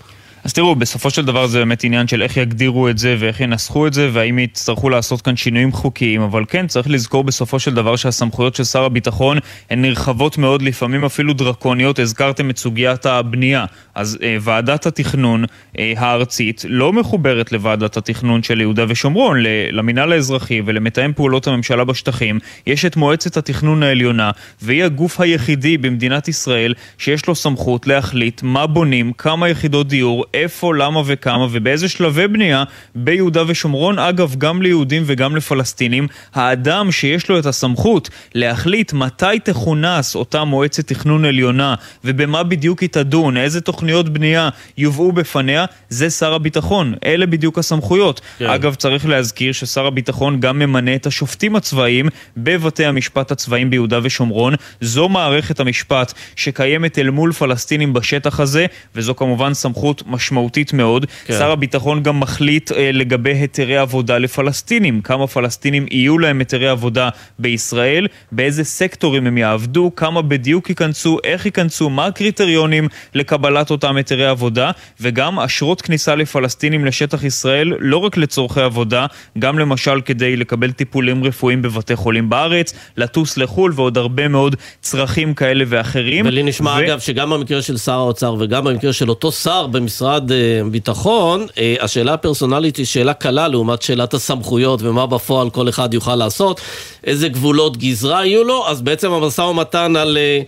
אז תראו, בסופו של דבר זה באמת עניין של איך יגדירו את זה ואיך ינסחו את זה והאם יצטרכו לעשות כאן שינויים חוקיים, אבל כן, צריך לזכור בסופו של דבר שהסמכויות של שר הביטחון הן נרחבות מאוד, לפעמים אפילו דרקוניות. הזכרתם את סוגיית הבנייה. אז אה, ועדת התכנון אה, הארצית לא מחוברת לוועדת התכנון של יהודה ושומרון, למינהל האזרחי ולמתאם פעולות הממשלה בשטחים. יש את מועצת התכנון העליונה, והיא הגוף היחידי במדינת ישראל שיש לו סמכות להחליט מה בונים, כמה יחידות דיור, איפה, למה וכמה ובאיזה שלבי בנייה ביהודה ושומרון. אגב, גם ליהודים וגם לפלסטינים. האדם שיש לו את הסמכות להחליט מתי תכונס אותה מועצת תכנון עליונה ובמה בדיוק היא תדון, איזה תוכניות בנייה יובאו בפניה, זה שר הביטחון. אלה בדיוק הסמכויות. כן. אגב, צריך להזכיר ששר הביטחון גם ממנה את השופטים הצבאיים בבתי המשפט הצבאיים ביהודה ושומרון. זו מערכת המשפט שקיימת אל מול פלסטינים בשטח הזה, וזו כמובן סמכות משמעותית מאוד. כן. שר הביטחון גם מחליט אה, לגבי היתרי עבודה לפלסטינים. כמה פלסטינים יהיו להם היתרי עבודה בישראל, באיזה סקטורים הם יעבדו, כמה בדיוק ייכנסו, איך ייכנסו, מה הקריטריונים לקבלת אותם היתרי עבודה, וגם אשרות כניסה לפלסטינים לשטח ישראל, לא רק לצורכי עבודה, גם למשל כדי לקבל טיפולים רפואיים בבתי חולים בארץ, לטוס לחו"ל ועוד הרבה מאוד צרכים כאלה ואחרים. ולי נשמע ו... אגב שגם במקרה של שר האוצר וגם במקרה של אותו שר במשרד משרד אה, ביטחון, אה, השאלה הפרסונלית היא שאלה קלה לעומת שאלת הסמכויות ומה בפועל כל אחד יוכל לעשות, איזה גבולות גזרה יהיו לו, אז בעצם המשא ומתן על... אה,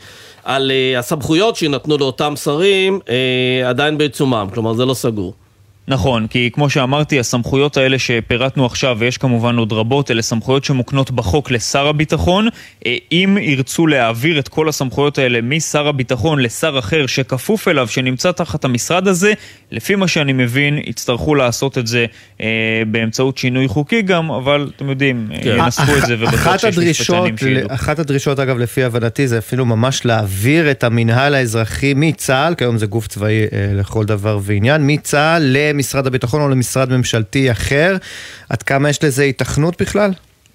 על הסמכויות שיינתנו לאותם שרים עדיין בעיצומם, כלומר זה לא סגור. נכון, כי כמו שאמרתי, הסמכויות האלה שפירטנו עכשיו, ויש כמובן עוד רבות, אלה סמכויות שמוקנות בחוק לשר הביטחון. אה, אם ירצו להעביר את כל הסמכויות האלה משר הביטחון לשר אחר שכפוף אליו, שנמצא תחת המשרד הזה, לפי מה שאני מבין, יצטרכו לעשות את זה אה, באמצעות שינוי חוקי גם, אבל אתם יודעים, כן. ינסחו את זה ובטוח שיש משפטנים שידעו. אחת הדרישות, אגב, לפי הבנתי, זה אפילו ממש להעביר את המינהל האזרחי מצה"ל, כיום זה גוף צבאי אה, לכל דבר ועניין, מצה"ל למשרד הביטחון או למשרד ממשלתי אחר. עד כמה יש לזה התכנות בכלל?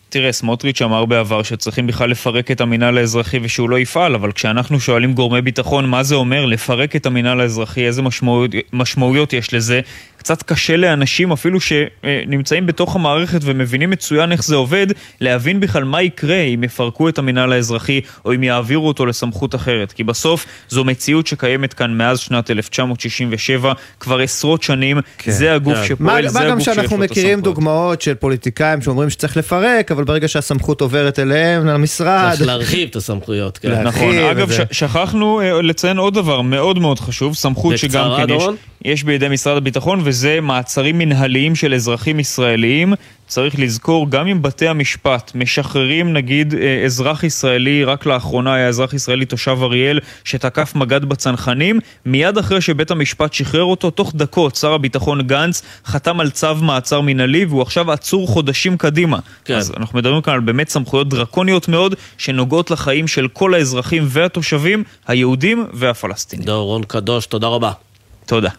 תראה, סמוטריץ' אמר בעבר שצריכים בכלל לפרק את המינהל האזרחי ושהוא לא יפעל, אבל כשאנחנו שואלים גורמי ביטחון מה זה אומר לפרק את המינהל האזרחי, איזה משמעויות, משמעויות יש לזה, קצת קשה לאנשים אפילו שנמצאים בתוך המערכת ומבינים מצוין איך זה עובד, להבין בכלל מה יקרה אם יפרקו את המינהל האזרחי או אם יעבירו אותו לסמכות אחרת. כי בסוף זו מציאות שקיימת כאן מאז שנת 1967, כבר עשרות שנים, כן. זה הגוף כן. שפועל, זה הגוף שיש לו את הסמכות. מה גם שאנחנו מכירים דוגמאות של פוליטיקאים שאומרים שצריך לפרק, אבל ברגע שהסמכות עוברת אליהם, למשרד... צריך להרחיב את הסמכויות, כן. נכון, אגב, וזה... שכחנו אה, לציין עוד דבר מאוד מאוד חשוב, סמכות שגם כן יש, יש בידי משרד הביטחון, וזה מעצרים מנהליים של אזרחים ישראליים. צריך לזכור, גם אם בתי המשפט משחררים נגיד אה, אזרח ישראלי, רק לאחרונה היה אזרח ישראלי תושב אריאל שתקף מג"ד בצנחנים, מיד אחרי שבית המשפט שחרר אותו, תוך דקות שר הביטחון גנץ חתם על צו מעצר מנהלי והוא עכשיו עצור חודשים קדימה. כן. אז אנחנו מדברים כאן על באמת סמכויות דרקוניות מאוד שנוגעות לחיים של כל האזרחים והתושבים, היהודים והפלסטינים. דורון קדוש, תודה רבה. תודה.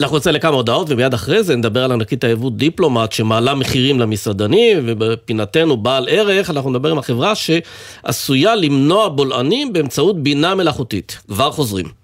אנחנו נצא לכמה הודעות ומיד אחרי זה נדבר על ענקית היבוא דיפלומט שמעלה מחירים למסעדנים ובפינתנו בעל ערך אנחנו נדבר עם החברה שעשויה למנוע בולענים באמצעות בינה מלאכותית. כבר חוזרים.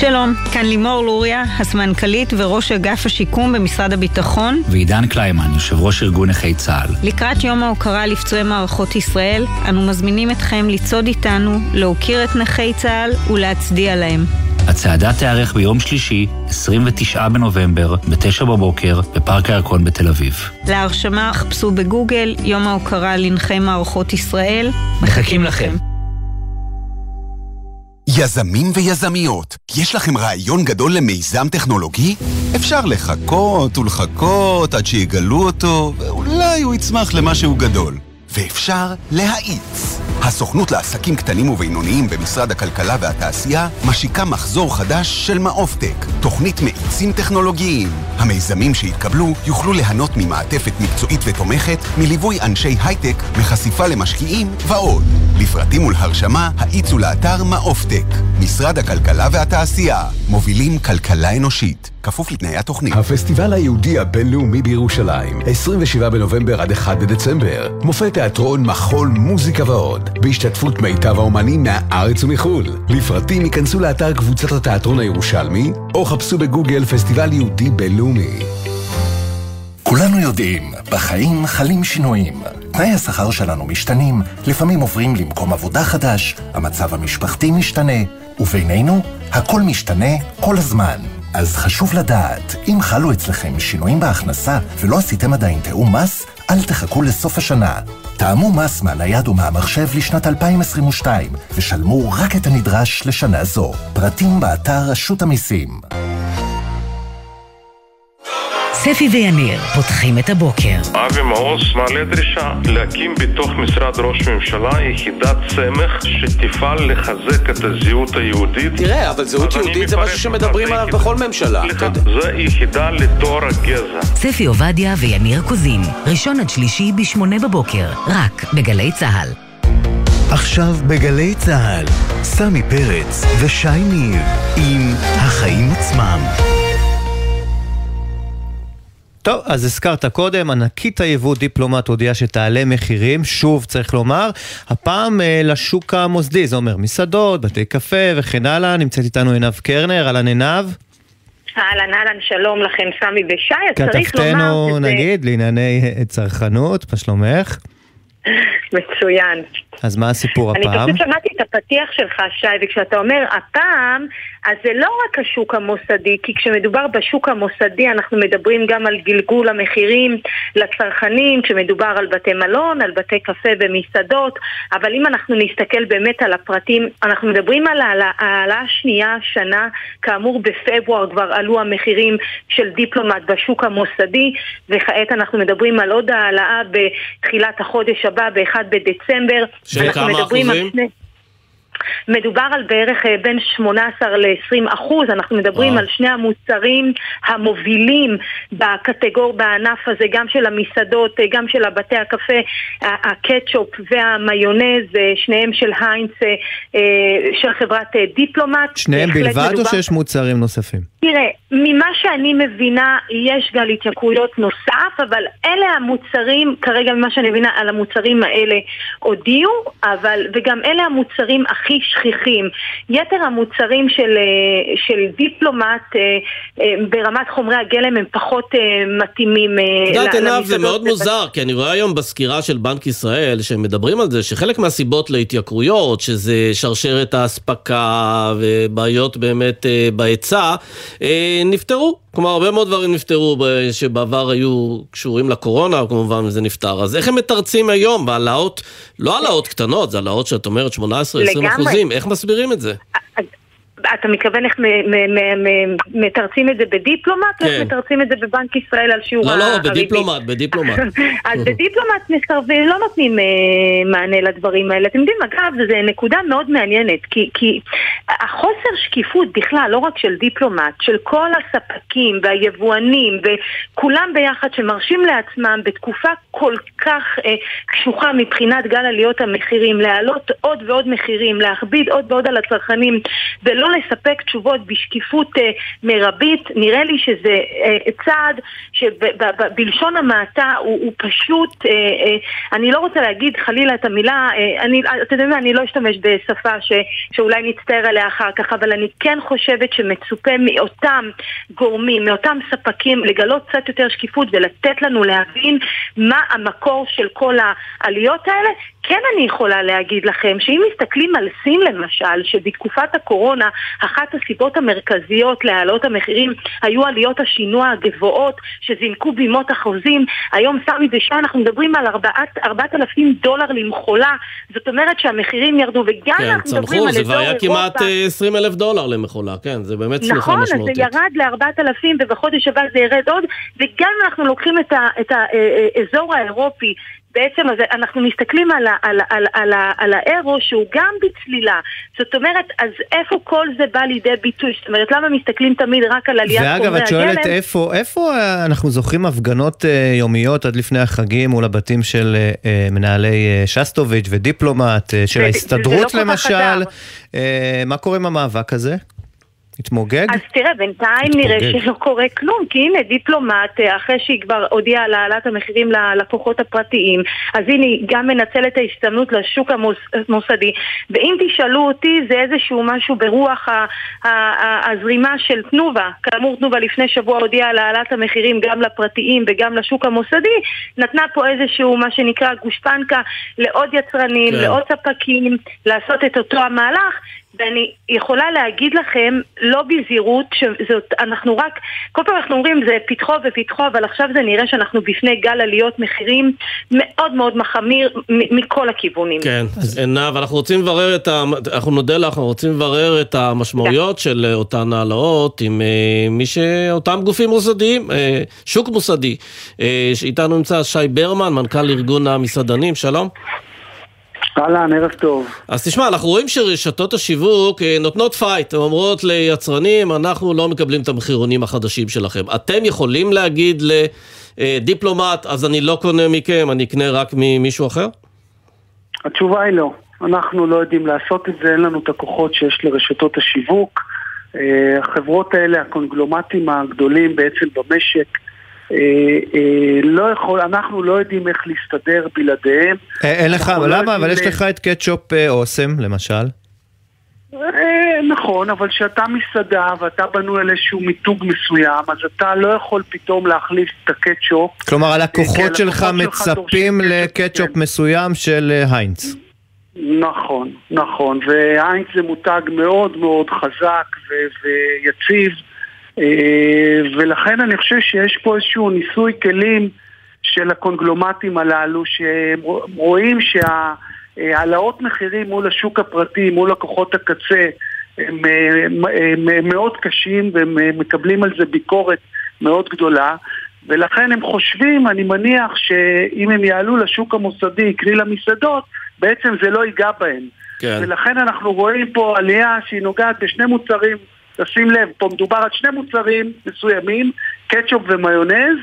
שלום, כאן לימור לוריה, הסמנכ"לית וראש אגף השיקום במשרד הביטחון. ועידן קליימן, יושב ראש ארגון נכי צה"ל. לקראת יום ההוקרה לפצועי מערכות ישראל, אנו מזמינים אתכם לצעוד איתנו, להוקיר את נכי צה"ל ולהצדיע להם. הצעדה תיארך ביום שלישי, 29 בנובמבר, ב-9 בבוקר, בפארק הירקון בתל אביב. להרשמה חפשו בגוגל יום ההוקרה לנכי מערכות ישראל. מחכים לכם. יזמים ויזמיות, יש לכם רעיון גדול למיזם טכנולוגי? אפשר לחכות ולחכות עד שיגלו אותו, ואולי הוא יצמח למשהו גדול. ואפשר להאיץ. הסוכנות לעסקים קטנים ובינוניים במשרד הכלכלה והתעשייה משיקה מחזור חדש של מעופטק, תוכנית מאיצים טכנולוגיים. המיזמים שיתקבלו יוכלו ליהנות ממעטפת מקצועית ותומכת, מליווי אנשי הייטק, מחשיפה למשקיעים ועוד. לפרטים ולהרשמה, האיצו לאתר מעופטק. משרד הכלכלה והתעשייה, מובילים כלכלה אנושית. כפוף לתנאי התוכנית. הפסטיבל היהודי הבינלאומי בירושלים, 27 בנובמבר עד 1 בדצמבר. מופע תיאטרון, מחול, מוזיקה ועוד. בהשתתפות מיטב האומנים מהארץ ומחו"ל. לפרטים ייכנסו לאתר קבוצת התיאטרון הירושלמי, או חפשו בגוגל פסטיבל יהודי בינלאומי. כולנו יודעים, בחיים חלים שינויים. תנאי השכר שלנו משתנים, לפעמים עוברים למקום עבודה חדש, המצב המשפחתי משתנה, ובינינו, הכל משתנה כל הזמן. אז חשוב לדעת, אם חלו אצלכם שינויים בהכנסה ולא עשיתם עדיין תיאום מס, אל תחכו לסוף השנה. תאמו מס מהנייד ומהמחשב לשנת 2022, ושלמו רק את הנדרש לשנה זו. פרטים באתר רשות המיסים. ספי ויניר פותחים את הבוקר. אבי מעוז מעלה דרישה להקים בתוך משרד ראש ממשלה יחידת סמך שתפעל לחזק את הזהות היהודית. תראה, אבל זהות יהודית זה משהו שמדברים עליו בכל ממשלה. סליחה, זה יחידה לתואר הגזע. ספי עובדיה ויניר קוזין, ראשון עד שלישי בשמונה בבוקר, רק בגלי צה"ל. עכשיו בגלי צה"ל, סמי פרץ ושי ניר עם החיים עצמם. טוב, אז הזכרת קודם, ענקית היבוא דיפלומט הודיעה שתעלה מחירים, שוב צריך לומר, הפעם אה, לשוק המוסדי, זה אומר מסעדות, בתי קפה וכן הלאה, נמצאת איתנו עינב קרנר, אהלן עינב. אהלן אהלן, שלום לכם סמי ושי, אז צריך לומר כתבתנו. נגיד, לענייני אה, צרכנות, מה שלומך? מצוין. אז מה הסיפור אני הפעם? פשוט שמעתי את הפתיח שלך, שי, וכשאתה אומר הפעם, אז זה לא רק השוק המוסדי, כי כשמדובר בשוק המוסדי אנחנו מדברים גם על גלגול המחירים לצרכנים, כשמדובר על בתי מלון, על בתי קפה ומסעדות, אבל אם אנחנו נסתכל באמת על הפרטים, אנחנו מדברים על העלאה שנייה השנה, כאמור בפברואר כבר עלו המחירים של דיפלומט בשוק המוסדי, וכעת אנחנו מדברים על עוד העלאה בתחילת החודש הבא, ב-1 בדצמבר. של כמה על אחוזים? שני- מדובר על בערך אה, בין 18 ל-20 אחוז, אנחנו מדברים וואו. על שני המוצרים המובילים בקטגור, בענף הזה, גם של המסעדות, אה, גם של הבתי הקפה, הקטשופ והמיונז, אה, שניהם של היינץ, של חברת דיפלומט. שניהם בלבד או מדובר- שיש מוצרים נוספים? תראה, ממה שאני מבינה, יש גל התייקרויות נוסף, אבל אלה המוצרים, כרגע ממה שאני מבינה, על המוצרים האלה הודיעו, אבל, וגם אלה המוצרים הכי שכיחים. יתר המוצרים של, אה, של דיפלומט אה, אה, ברמת חומרי הגלם הם פחות מתאימים אה, את יודעת עינב זה למסעדות מאוד וב- מוזר, כי אני רואה היום בסקירה של בנק ישראל שהם מדברים על זה שחלק מהסיבות להתייקרויות, שזה שרשרת האספקה ובעיות באמת בהיצע, נפתרו. כלומר, הרבה מאוד דברים נפתרו שבעבר היו קשורים לקורונה, כמובן, וזה נפתר. אז איך הם מתרצים היום בהעלאות, לא העלאות קטנות, זה העלאות שאת אומרת 18-20 לגמרי. אחוזים, איך מסבירים את זה? אתה מתכוון איך מתרצים את זה בדיפלומט, או איך כן. מתרצים את זה בבנק ישראל על שיעור לא, לא, הריבית? בדיפלומט, בדיפלומט. אז בדיפלומט מסרבים, לא נותנים אה, מענה לדברים האלה. אתם יודעים, אגב, זו נקודה מאוד מעניינת, כי, כי החוסר שקיפות בכלל, לא רק של דיפלומט, של כל הספקים והיבואנים וכולם ביחד שמרשים לעצמם בתקופה כל כך אה, קשוחה מבחינת גל עליות המחירים, להעלות עוד ועוד מחירים, להכביד עוד ועוד על הצרכנים ולא לספק תשובות בשקיפות אה, מרבית, נראה לי שזה אה, צעד שבלשון המעטה הוא, הוא פשוט, אה, אה, אני לא רוצה להגיד חלילה את המילה, אה, אני, אתה יודע מה, אני לא אשתמש בשפה ש, שאולי נצטער עליה אחר כך, אבל אני כן חושבת שמצופה מאותם גורמים, מאותם ספקים, לגלות קצת יותר שקיפות ולתת לנו להבין מה המקור של כל העליות האלה. כן אני יכולה להגיד לכם שאם מסתכלים על סין למשל, שבתקופת הקורונה אחת הסיבות המרכזיות להעלות המחירים היו עליות השינוע הגבוהות שזינקו בימות החוזים, היום סמי ושי אנחנו מדברים על 4,000 דולר למכולה, זאת אומרת שהמחירים ירדו וגם כן, אנחנו צמחו, מדברים על זה אזור כבר היה אירופה כמעט אה, 20 אלף דולר למכולה, כן, זה באמת צמיחה נכון, אז משמעותית. זה ירד ל-4,000 ובחודש הבא זה ירד עוד, וגם אנחנו לוקחים את את האזור האירופי, בעצם אז אנחנו מסתכלים על, ה- על, על, על, על האירו שהוא גם בצלילה. זאת אומרת, אז איפה כל זה בא לידי ביטוי? זאת אומרת, למה מסתכלים תמיד רק על עליית ואגב, חומרי את שואלת הגלם? איפה, איפה אה, אנחנו זוכרים הפגנות אה, יומיות עד לפני החגים מול הבתים של אה, מנהלי שסטוביץ' ודיפלומט, של ההסתדרות לא למשל. מה קורה עם המאבק הזה? התמוגג? אז תראה, בינתיים נראה מתפוגג. שלא קורה כלום, כי הנה דיפלומט, אה, אחרי שהיא כבר הודיעה על העלאת המחירים ללקוחות הפרטיים, אז הנה היא גם מנצלת את ההשתנות לשוק המוס, המוסדי. ואם תשאלו אותי, זה איזשהו משהו ברוח הזרימה של תנובה. כאמור, תנובה לפני שבוע הודיעה על העלאת המחירים גם לפרטיים וגם לשוק המוסדי, נתנה פה איזשהו מה שנקרא גושפנקה לעוד יצרנים, כן. לעוד ספקים, לעשות את אותו המהלך. ואני יכולה להגיד לכם, לא בזהירות, שזאת, אנחנו רק, כל פעם אנחנו אומרים זה פתחו ופתחו, אבל עכשיו זה נראה שאנחנו בפני גל עליות מחירים מאוד מאוד מחמיר מ- מכל הכיוונים. כן, עינב, אנחנו רוצים לברר את ה... אנחנו נודה לך, אנחנו רוצים לברר את המשמעויות של אה, אותן העלאות עם אה, מי ש... אותם גופים מוסדיים, אה, שוק מוסדי. אה, איתנו נמצא שי ברמן, מנכ"ל ארגון המסעדנים, שלום. אהלן, ערב טוב. אז תשמע, אנחנו רואים שרשתות השיווק אה, נותנות fight, הן אומרות ליצרנים, אנחנו לא מקבלים את המחירונים החדשים שלכם. אתם יכולים להגיד לדיפלומט, אז אני לא קונה מכם, אני אקנה רק ממישהו אחר? התשובה היא לא. אנחנו לא יודעים לעשות את זה, אין לנו את הכוחות שיש לרשתות השיווק. אה, החברות האלה, הקונגלומרטים הגדולים בעצם במשק, אה, אה, לא יכול, אנחנו לא יודעים איך להסתדר בלעדיהם. אה, אין לך, לא למה? אבל יש לך את קטשופ אה, אוסם, למשל. אה, נכון, אבל כשאתה מסעדה ואתה בנוי על איזשהו מיתוג מסוים, אז אתה לא יכול פתאום להחליף את הקטשופ. כלומר, הלקוחות שלך מצפים לקטשופ מסוים של אה, היינץ. נכון, נכון, והיינץ זה מותג מאוד מאוד חזק ויציב, אה, ולכן אני חושב שיש פה איזשהו ניסוי כלים של הקונגלומטים הללו, שהם רואים שהעלאות מחירים מול השוק הפרטי, מול לקוחות הקצה, הם, הם, הם, הם מאוד קשים והם אה, מקבלים על זה ביקורת מאוד גדולה. ולכן הם חושבים, אני מניח שאם הם יעלו לשוק המוסדי, קרי למסעדות, בעצם זה לא ייגע בהם. כן. ולכן אנחנו רואים פה עלייה שהיא נוגעת בשני מוצרים, תשים לב, פה מדובר על שני מוצרים מסוימים, קטשופ ומיונז.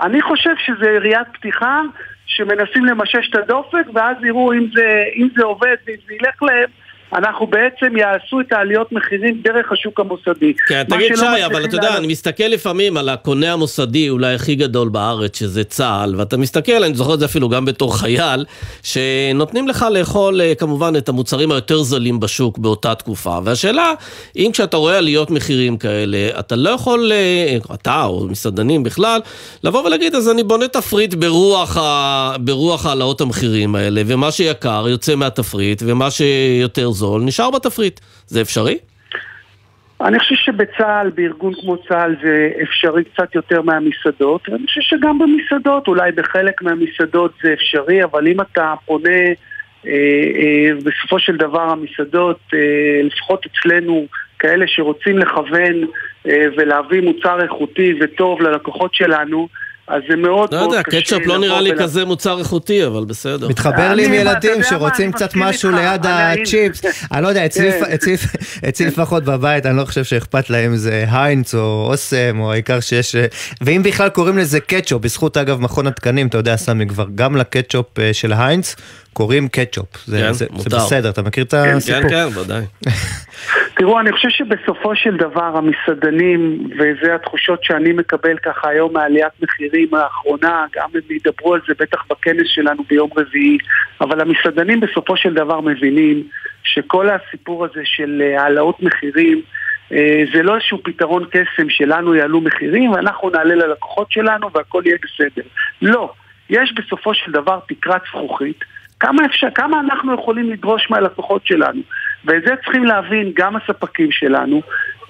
אני חושב שזה יריית פתיחה שמנסים למשש את הדופק ואז יראו אם זה, אם זה עובד ואם זה ילך להם. אנחנו בעצם יעשו את העליות מחירים דרך השוק המוסדי. כן, תגיד שי, אבל אתה יודע, לעלות- אני מסתכל לפעמים על הקונה המוסדי אולי הכי גדול בארץ, שזה צה"ל, ואתה מסתכל, אני זוכר את זה אפילו גם בתור חייל, שנותנים לך לאכול אה, כמובן את המוצרים היותר זולים בשוק באותה תקופה. והשאלה, אם כשאתה רואה עליות מחירים כאלה, אתה לא יכול, אה, אתה או מסעדנים בכלל, לבוא ולהגיד, אז אני בונה תפריט ברוח, ה... ברוח העלאות המחירים האלה, ומה שיקר יוצא מהתפריט, ומה שיותר זול נשאר בתפריט. זה אפשרי? אני חושב שבצה"ל, בארגון כמו צה"ל, זה אפשרי קצת יותר מהמסעדות. אני חושב שגם במסעדות, אולי בחלק מהמסעדות זה אפשרי, אבל אם אתה פונה, אה, אה, בסופו של דבר המסעדות, אה, לפחות אצלנו, כאלה שרוצים לכוון אה, ולהביא מוצר איכותי וטוב ללקוחות שלנו, אז זה מאוד לא מאוד יודע, קשה. קטשופ לא נראה לי ולה- כזה מוצר איכותי, אבל בסדר. מתחבר לי עם ילדים יודע מה, שרוצים קצת משהו איתך, ליד הצ'יפס. אני לא יודע, אצלי כן. אצלי- לפחות בבית, אני לא חושב שאכפת להם אם זה היינץ או אוסם, או העיקר שיש... אה, ואם בכלל קוראים לזה קטשופ, בזכות אגב מכון התקנים, אתה יודע, סמי, כבר גם לקטשופ אה, של היינץ קוראים קטשופ. זה כן, זה- זה מותר. בסדר, אתה מכיר את כן, הסיפור? כן, ודאי. תראו, אני חושב שבסופו של דבר המסעדנים, וזה התחושות שאני מקבל ככה היום מעליית מחירים האחרונה, גם הם ידברו על זה בטח בכנס שלנו ביום רביעי, אבל המסעדנים בסופו של דבר מבינים שכל הסיפור הזה של אה, העלאות מחירים אה, זה לא איזשהו פתרון קסם שלנו יעלו מחירים ואנחנו נעלה ללקוחות שלנו והכל יהיה בסדר. לא, יש בסופו של דבר תקרת זכוכית כמה, אפשר, כמה אנחנו יכולים לדרוש מהלקוחות שלנו. ואת זה צריכים להבין גם הספקים שלנו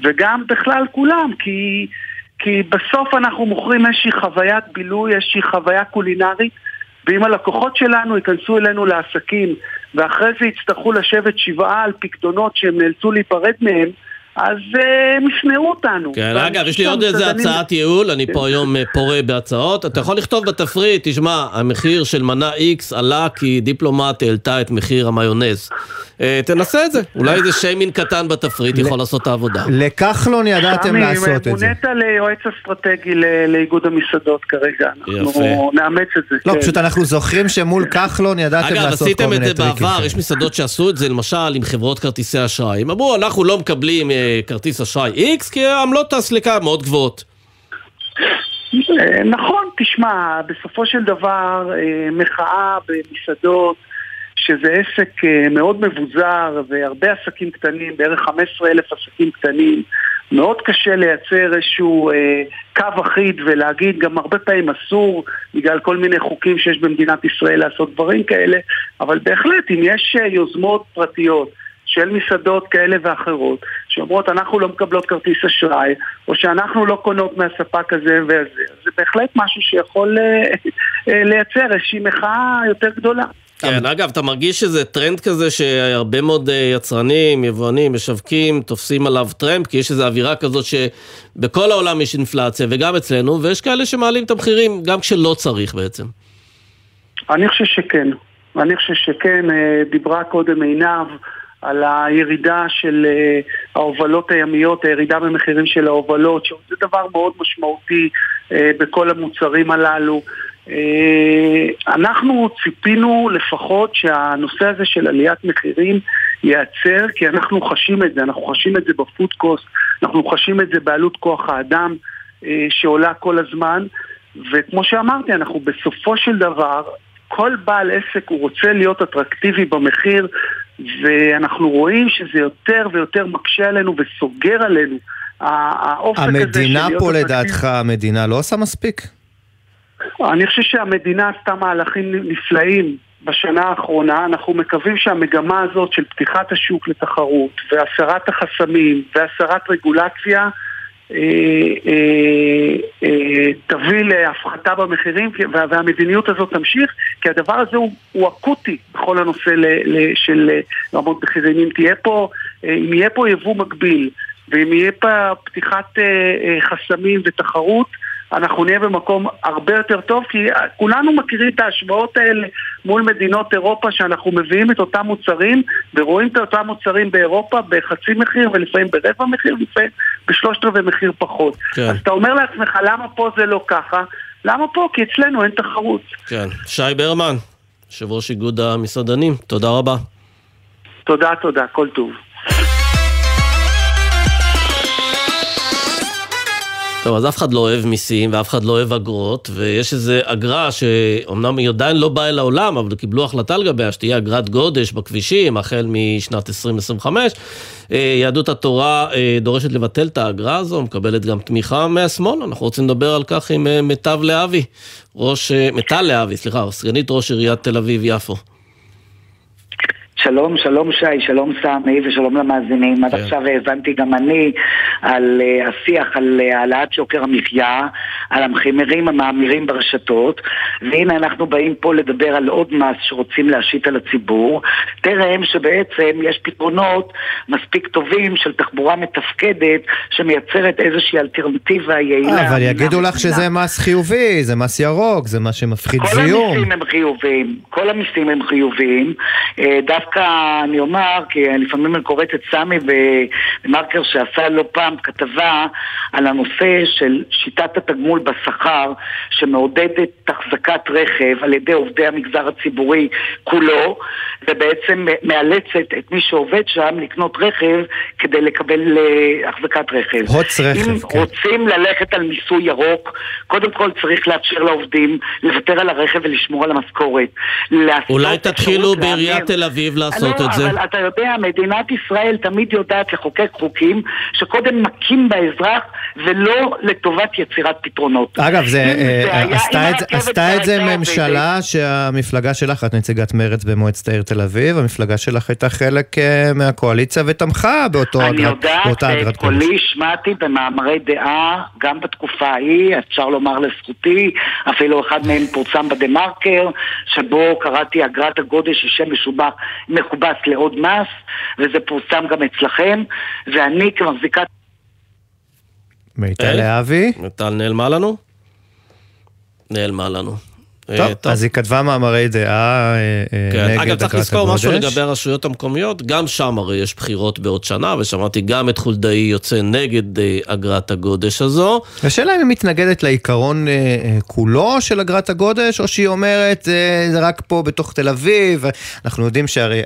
וגם בכלל כולם, כי, כי בסוף אנחנו מוכרים איזושהי חוויית בילוי, איזושהי חוויה קולינרית, ואם הלקוחות שלנו ייכנסו אלינו לעסקים ואחרי זה יצטרכו לשבת שבעה על פקדונות שהם נאלצו להיפרד מהם, אז אה, הם ישנאו אותנו. כן, אגב, יש לי עוד איזה הצעת ייעול, אני כן. פה היום אה, פורה בהצעות. אתה יכול לכתוב בתפריט, תשמע, המחיר של מנה X עלה כי דיפלומט העלתה את מחיר המיונז. אה, תנסה את זה, אולי איזה שיימינג קטן בתפריט יכול לעשות את העבודה. לכחלון ידעתם לעשות את זה. מונית ליועץ אסטרטגי ל- לאיגוד המסעדות כרגע. אנחנו. נאמץ את זה. לא, כן. פשוט אנחנו זוכרים שמול כחלון ידעתם אגב, לעשות כל עשיתם מיני את זה טריקים. בעבר, יש מסעדות שעשו את זה למשל עם חברות כרטיסי אשראי. הם אמרו, אנחנו לא מקבלים כרטיס אשראי X כי עמלות הסליקה מאוד גבוהות. אה, נכון, תשמע, בסופו של דבר אה, מחאה במסעדות, שזה עסק אה, מאוד מבוזר והרבה עסקים קטנים, בערך 15 אלף עסקים קטנים, מאוד קשה לייצר איזשהו אה, קו אחיד ולהגיד, גם הרבה פעמים אסור בגלל כל מיני חוקים שיש במדינת ישראל לעשות דברים כאלה, אבל בהחלט אם יש יוזמות פרטיות של מסעדות כאלה ואחרות, שאומרות אנחנו לא מקבלות כרטיס אשראי, או שאנחנו לא קונות מהספק הזה והזה, אז זה בהחלט משהו שיכול אה, אה, לייצר איזושהי מחאה יותר גדולה. כן, אגב, אתה מרגיש שזה טרנד כזה שהרבה מאוד אה, יצרנים, יבואנים, משווקים, תופסים עליו טרמפ, כי יש איזו אווירה כזאת שבכל העולם יש אינפלציה, וגם אצלנו, ויש כאלה שמעלים את המחירים גם כשלא צריך בעצם. אני חושב שכן. אני חושב שכן. דיברה קודם עינב על הירידה של אה, ההובלות הימיות, הירידה במחירים של ההובלות, שזה דבר מאוד משמעותי אה, בכל המוצרים הללו. אה, אנחנו ציפינו לפחות שהנושא הזה של עליית מחירים ייעצר, כי אנחנו חשים את זה, אנחנו חשים את זה בפוד קוסט, אנחנו חשים את זה בעלות כוח האדם שעולה כל הזמן, וכמו שאמרתי, אנחנו בסופו של דבר, כל בעל עסק הוא רוצה להיות אטרקטיבי במחיר, ואנחנו רואים שזה יותר ויותר מקשה עלינו וסוגר עלינו. האופק הזה של המדינה פה. לדעתך, המדינה לא עושה מספיק? אני חושב שהמדינה עשתה מהלכים נפלאים בשנה האחרונה. אנחנו מקווים שהמגמה הזאת של פתיחת השוק לתחרות והסרת החסמים והסרת רגולציה תביא להפחתה במחירים והמדיניות הזאת תמשיך כי הדבר הזה הוא, הוא אקוטי בכל הנושא ל, ל, של אה, רמות מחירים. אם תהיה פה, אה, אם יהיה פה יבוא מקביל ואם יהיה פה פתיחת אה, אה, חסמים ותחרות אנחנו נהיה במקום הרבה יותר טוב, כי כולנו מכירים את ההשוואות האלה מול מדינות אירופה, שאנחנו מביאים את אותם מוצרים, ורואים את אותם מוצרים באירופה בחצי מחיר, ולפעמים ברבע מחיר, ולפעמים בשלושת רבעי מחיר פחות. כן. אז אתה אומר לעצמך, למה פה זה לא ככה? למה פה? כי אצלנו אין תחרות. כן. שי ברמן, יושב ראש איגוד המסעדנים, תודה רבה. תודה, תודה, כל טוב. טוב, אז אף אחד לא אוהב מיסים ואף אחד לא אוהב אגרות, ויש איזו אגרה שאומנם היא עדיין לא באה אל העולם, אבל קיבלו החלטה לגביה שתהיה אגרת גודש בכבישים החל משנת 2025. אה, יהדות התורה אה, דורשת לבטל את האגרה הזו, מקבלת גם תמיכה מהשמאל. אנחנו רוצים לדבר על כך עם אה, מיטב להבי, ראש, מיטל להבי, סליחה, סגנית ראש עיריית תל אביב-יפו. שלום, שלום שי, שלום סמי ושלום למאזינים. עד עכשיו האזנתי גם אני על uh, השיח על uh, העלאת שוקר המחיה. על המחירים המאמירים ברשתות, והנה אנחנו באים פה לדבר על עוד מס שרוצים להשית על הציבור, טרם שבעצם יש פתרונות מספיק טובים של תחבורה מתפקדת שמייצרת איזושהי אלטרנטיבה יעילה. אה, אבל יגידו לך שזה מס חיובי, זה מס ירוק, זה מס שמפחית כל זיהום. המיסים הם חיוביים, כל המיסים הם חיוביים. אה, דווקא אני אומר, כי לפעמים אני קוראת את סמי ומרקר שעשה לא פעם כתבה על הנושא של שיטת התגמול בשכר שמעודדת תחזקת רכב על ידי עובדי המגזר הציבורי כולו ובעצם מאלצת את מי שעובד שם לקנות רכב כדי לקבל אה, החזקת רכב. הוץ רכב, אם כן. רוצים ללכת על מיסוי ירוק, קודם כל צריך לאפשר לעובדים לוותר על הרכב ולשמור על המשכורת. אולי תתחילו בעיריית תל אביב לעשות לא, את זה. אבל אתה יודע, מדינת ישראל תמיד יודעת לחוקק חוקים שקודם מכים באזרח ולא לטובת יצירת פתרונות. אגב, זה, אה, היה- עשתה אם את זה- עשתה את זה ממשלה שהמפלגה שלך, את נציגת מרצ במועצת העיר תל אביב, המפלגה שלך הייתה חלק אה, מהקואליציה ותמכה באותו אני אגרת- יודעת באותה ואת. קולי השמעתי במאמרי דעה גם בתקופה ההיא, אפשר לומר לזכותי, אפילו אחד מהם פורסם בדה-מרקר, שבו קראתי אגרת הגודש היא שם משובח, מכובס לעוד מס, וזה פורסם גם אצלכם, ואני כמחזיקת... מיטל אה? להבי. מיטל נעלמה לנו? נעלמה לנו. אה, אז היא כתבה מאמרי דעה אה, אה, כן. נגד אגב, צריך לזכור משהו. לגבי הרשויות המקומיות, גם שם הרי יש בחירות בעוד שנה, ושמעתי גם את חולדאי יוצא נגד אגרת הגודש הזו. השאלה אם היא מתנגדת לעיקרון כולו של אגרת הגודש, או שהיא אומרת, זה רק פה בתוך תל אביב. אנחנו יודעים שהרי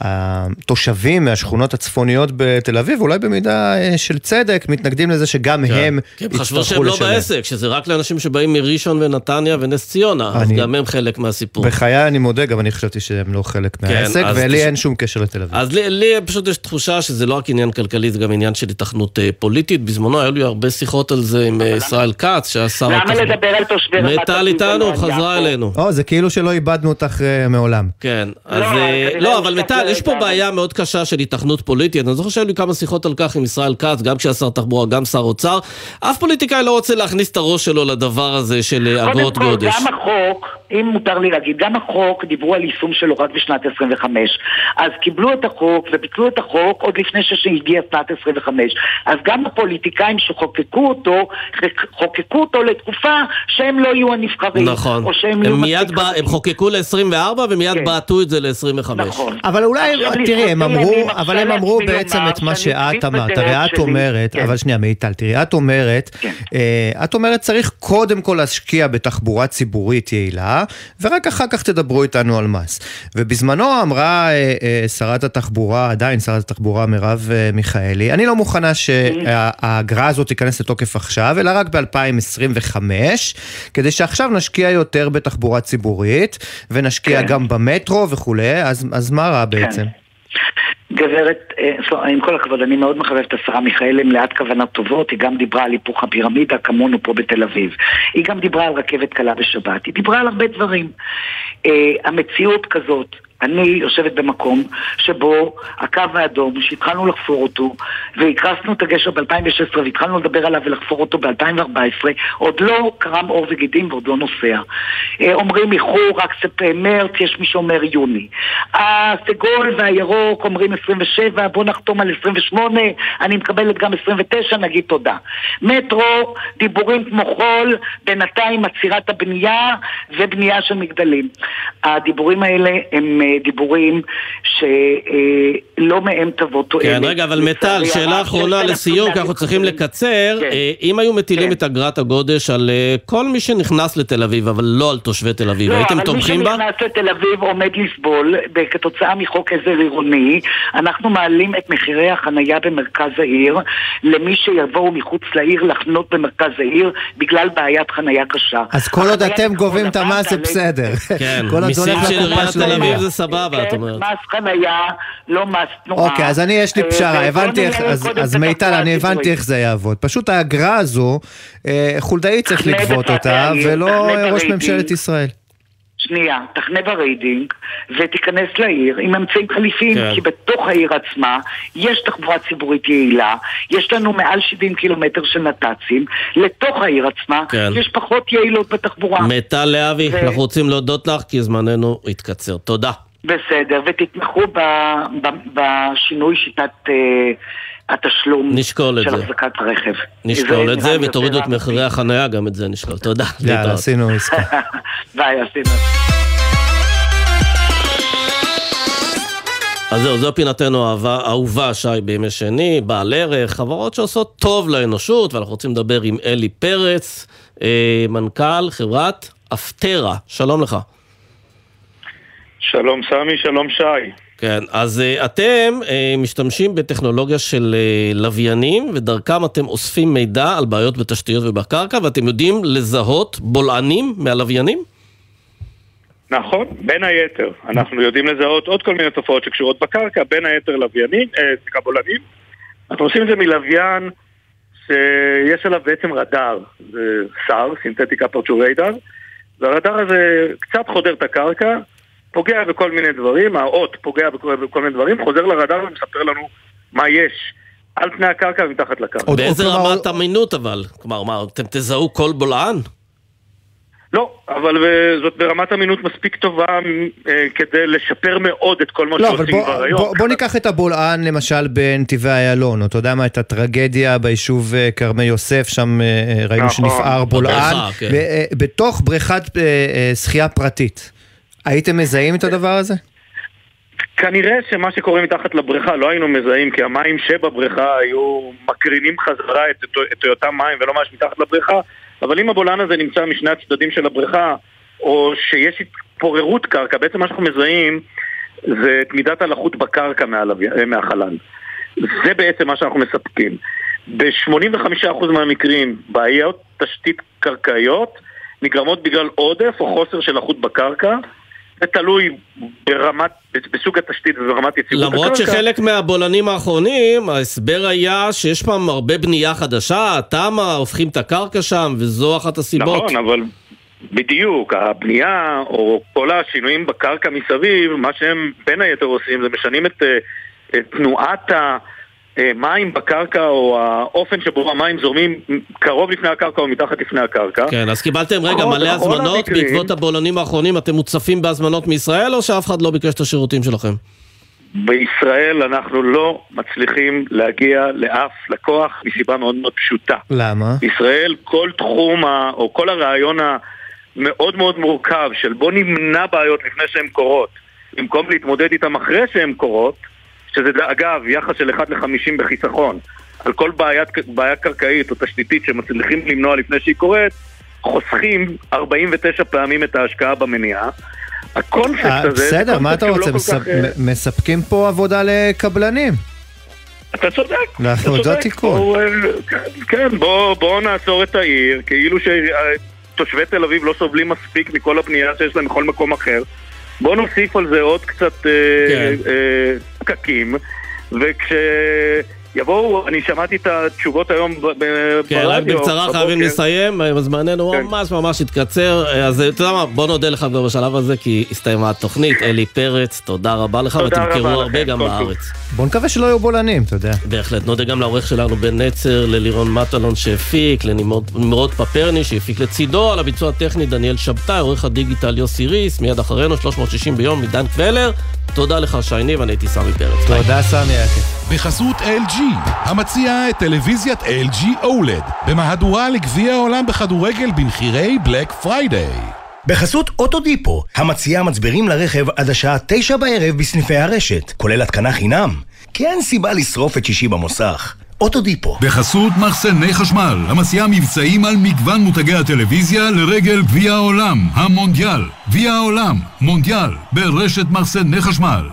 התושבים מהשכונות הצפוניות בתל אביב, אולי במידה של צדק, מתנגדים לזה שגם הם כי הם חשבו יצטרכו שהם לא לשלם. בעסק, שזה רק לאנשים שבאים מראשון ונתניה ונס ציונה, אז אני- גם הם חלק מהסיפור. בחיי אני מודה, גם אני חשבתי שהם לא חלק כן, מהעסק, אז ולי פשוט- אין שום קשר לתל אביב. אז לי, לי פשוט יש תחושה שזה לא רק עניין כלכלי, זה גם עניין של התכנות אה, פוליטית. בזמנו היו לי הרבה שיחות על זה עם אה, ישראל כץ, שהיה שר למה. לדבר על תושבי רמת מיטל אביב איתנו, חזרה? אלינו. או, זה כאילו שלא איבדנו אותך אה, מעולם. כן, אז... לא, כנראה לא, הוא אבל מיטל, השתכנע יש פה. בעיה מאוד קשה של התכנות פוליטית. אני זוכר שהיו לי כמה שיחות על כך עם ישראל כץ, גם כשהיה שר תחבורה, גם שר אוצר. אף פוליטיקאי לא רוצה להכניס את הראש שלו לדבר הזה של אגרות קודם גודש. גם החוק, אם מותר לי להגיד, גם החוק, דיברו על יישום שלו רק בשנת 25. אז קיבלו את החוק וביטלו את החוק עוד לפני שהגיעה שנת 25. אז גם הפוליטיקאים שחוקקו אותו, חוקקו אותו לתקופה שהם לא יהיו הנבחרים. נכון. או שהם יהיו הם מיד בא- הם חוקקו ל-24 ומיד בעטו את זה ל-25. נכון. אבל אולי, תראי, הם אמרו, אבל הם אמרו בעצם את מה שאת אמרת. הרי את. אומרת, כן. אבל שנייה, מיטל, תראי, את אומרת, אה, את אומרת צריך קודם כל להשקיע בתחבורה ציבורית יעילה, ורק אחר כך תדברו איתנו על מס. ובזמנו אמרה אה, אה, שרת התחבורה, עדיין שרת התחבורה מרב אה, מיכאלי, אני לא מוכנה שהאגרה הזאת תיכנס לתוקף עכשיו, אלא רק ב-2025, כדי שעכשיו נשקיע יותר בתחבורה ציבורית, ונשקיע כן. גם במטרו וכולי, אז, אז מה רע בעצם? גברת, אה, עם כל הכבוד, אני מאוד מחבב את השרה מיכאלי, מלאת כוונות טובות, היא גם דיברה על היפוך הפירמידה כמונו פה בתל אביב. היא גם דיברה על רכבת קלה בשבת, היא דיברה על הרבה דברים. אה, המציאות כזאת, אני יושבת במקום שבו הקו האדום, שהתחלנו לחפור אותו, והקרסנו את הגשר ב-2016 והתחלנו לדבר עליו ולחפור אותו ב-2014, עוד לא קרם עור וגידים ועוד לא נוסע. אה, אומרים איחור, רק ספ... מרץ, יש מי שאומר יוני. הסגול והירוק אומרים 27, בוא נחתום על 28, אני מקבלת גם 29, נגיד תודה. מטרו, דיבורים כמו חול, בינתיים עצירת הבנייה ובנייה של מגדלים. הדיבורים האלה הם אה, דיבורים שלא מהם תבוא תועלת. כן, רגע, אבל מיטל, שאלה אחרונה לסיום, כי אנחנו צריכים לקצר. כן. אה, אם היו מטילים את אגרת הגודש על אה, כל מי שנכנס לתל אביב, אבל לא על תושבי תל אביב, לא, הייתם אבל תומכים בה? מי שנכנס לתל אביב עומד לסבול כתוצאה מחוק עזר עירוני. אנחנו מעלים את מחירי החנייה במרכז העיר למי שיבואו מחוץ לעיר לחנות במרכז העיר בגלל בעיית חנייה קשה. אז כל עוד אתם גובים את המס זה בסדר. כן, מיסים של עיריית תל אביב. זה סבבה, את אומרת. מס חנייה, לא מס תנועה. אוקיי, אז אני, יש לי אה, פשרה, הבנתי איך, אז, מיטל, אני הבנתי. איך זה יעבוד. פשוט האגרה הזו, אה, חולדאי צריך לגבות אותה, ולא ראש. ממשלת ישראל. שנייה, תחנה ברידינג ותיכנס לעיר עם אמצעים חליפיים, כן. כי בתוך העיר עצמה יש תחבורה ציבורית יעילה, יש לנו מעל 70 קילומטר של נת"צים, לתוך העיר עצמה כן. יש פחות יעילות בתחבורה. מיטל להבי, ו- אנחנו רוצים להודות לך כי זמננו התקצר. תודה. בסדר, ותתמכו ב, ב, בשינוי שיטת אה, התשלום נשקול של זה. החזקת הרכב. נשקול את זה לי ותורידו את מחירי החנייה, גם את זה נשקול. תודה. יאללה. עשינו עסקה. ביי, עשינו. אז זהו, זו פינתנו האהובה, שי, בימי שני, בעל ערך, חברות שעושות טוב לאנושות, ואנחנו רוצים לדבר עם אלי פרץ, אה, מנכ"ל חברת אפטרה. שלום לך. שלום סמי, שלום שי. כן, אז אה, אתם אה, משתמשים בטכנולוגיה של אה, לוויינים, ודרכם אתם אוספים מידע על בעיות בתשתיות ובקרקע, ואתם יודעים לזהות בולענים מהלוויינים? נכון, בין היתר. אנחנו יודעים לזהות עוד כל מיני תופעות שקשורות בקרקע, בין היתר לוויינים, סליחה, בולענים. אנחנו עושים את זה מלוויין שיש עליו בעצם רדאר, זה סאר, סינתטיקה פרצ'וריידר, והרדאר הזה קצת חודר את הקרקע, פוגע בכל מיני דברים, האות פוגע בכל, בכל מיני דברים, חוזר לרדאר ומספר לנו מה יש על פני הקרקע ומתחת לקרקע. באיזה רמת אמינות אבל? כלומר, מה, אתם תזהו כל בולען? לא, אבל אה, זאת ברמת אמינות מספיק טובה אה, כדי לשפר מאוד את כל מה לא, שעושים כבר היום. בוא, בוא ניקח את הבולען למשל בנתיבי איילון, או אתה יודע מה, את הטרגדיה ביישוב אה, כרמי יוסף, שם אה, ראינו נכון, שנפער בולען, בבריכה, כן. אה, בתוך בריכת שחייה פרטית. הייתם מזהים את הדבר הזה? כנראה שמה שקורה מתחת לבריכה לא היינו מזהים כי המים שבבריכה היו מקרינים חזרה את, אותו- את אותם מים ולא ממש מתחת לבריכה אבל אם הבולען הזה נמצא משני הצדדים של הבריכה או שיש התפוררות קרקע, בעצם מה שאנחנו מזהים זה את מידת הלחות בקרקע מהלווי- אה, מהחלל. זה בעצם מה שאנחנו מספקים. ב-85% מהמקרים בעיות תשתית קרקעיות נגרמות בגלל עודף או חוסר של לחות בקרקע זה תלוי ברמת, בסוג התשתית וברמת יציבות הקרקע. למרות שחלק מהבולענים האחרונים, ההסבר היה שיש פעם הרבה בנייה חדשה, תמ"א, הופכים את הקרקע שם, וזו אחת הסיבות. נכון, אבל בדיוק, הבנייה או כל השינויים בקרקע מסביב, מה שהם בין היתר עושים זה משנים את, אה, את תנועת המים בקרקע או האופן שבו המים זורמים קרוב לפני הקרקע או מתחת לפני הקרקע. כן, אז קיבלתם רגע כל- מלא כל הזמנות המקרים- בעקבות הבולענים האחרונים, אתם מוצפים בהזמנות מישראל, או שאף אחד לא ביקש את השירותים שלכם? בישראל אנחנו לא מצליחים להגיע לאף לקוח מסיבה מאוד מאוד פשוטה. למה? בישראל כל תחום, ה, או כל הרעיון המאוד מאוד מורכב של בוא נמנע בעיות לפני שהן קורות, במקום להתמודד איתן אחרי שהן קורות, שזה אגב יחס של 1 ל-50 בחיסכון, על כל בעיית, בעיה קרקעית או תשתיתית שמצליחים למנוע לפני שהיא קורית, חוסכים 49 פעמים את ההשקעה במניעה. הקונספט אה, הזה... זה בסדר, מה אתה רוצה? לא מספ- כך, אה, מספקים פה עבודה לקבלנים. אתה צודק, אתה צודק. תיקון. בואו, אה, כן, כן, בוא, בוא נעצור את העיר, כאילו שתושבי תל אביב לא סובלים מספיק מכל הפנייה שיש להם בכל מקום אחר. בוא נוסיף על זה עוד קצת אה, כן. אה, פקקים, וכשיבואו, אני שמעתי את התשובות היום ב- ב- כן, רק ברדיו. בקצרה. חייבים לסיים, אה, זמננו ממש ממש התקצר, אה, אז אתה יודע מה, בוא נודה לך כבר בשלב הזה, כי הסתיימה התוכנית. אלי פרץ, תודה רבה לך, ותמכרו רבה הרבה גם. בארץ. בוא נקווה שלא יהיו בולענים, אתה יודע. בהחלט. נודה גם לעורך שלנו בן נצר, ללירון מטלון שהפיק, לנמרוד פפרני שהפיק לצידו, על הביצוע הטכני דניאל שבתאי, עורך הדיגיטל יוסי ריס, מיד אחרינו 360 ביום מדן קבלר. תודה לך שייני, ואני הייתי סמי פרץ. תודה סמי, היה כיף. בחסות LG, המציעה את טלוויזיית LG OLED, במהדורה לגביע העולם בכדורגל במחירי בלק פריידיי. בחסות אוטודיפו, המציעה מצברים לרכב עד השעה תשע בערב בסניפי הרשת, כולל התקנה חינם. כי אין סיבה לשרוף את שישי במוסך. אוטודיפו. בחסות מחסני חשמל, המציעה מבצעים על מגוון מותגי הטלוויזיה לרגל גביע העולם, המונדיאל. גביע העולם, מונדיאל, ברשת מחסני חשמל.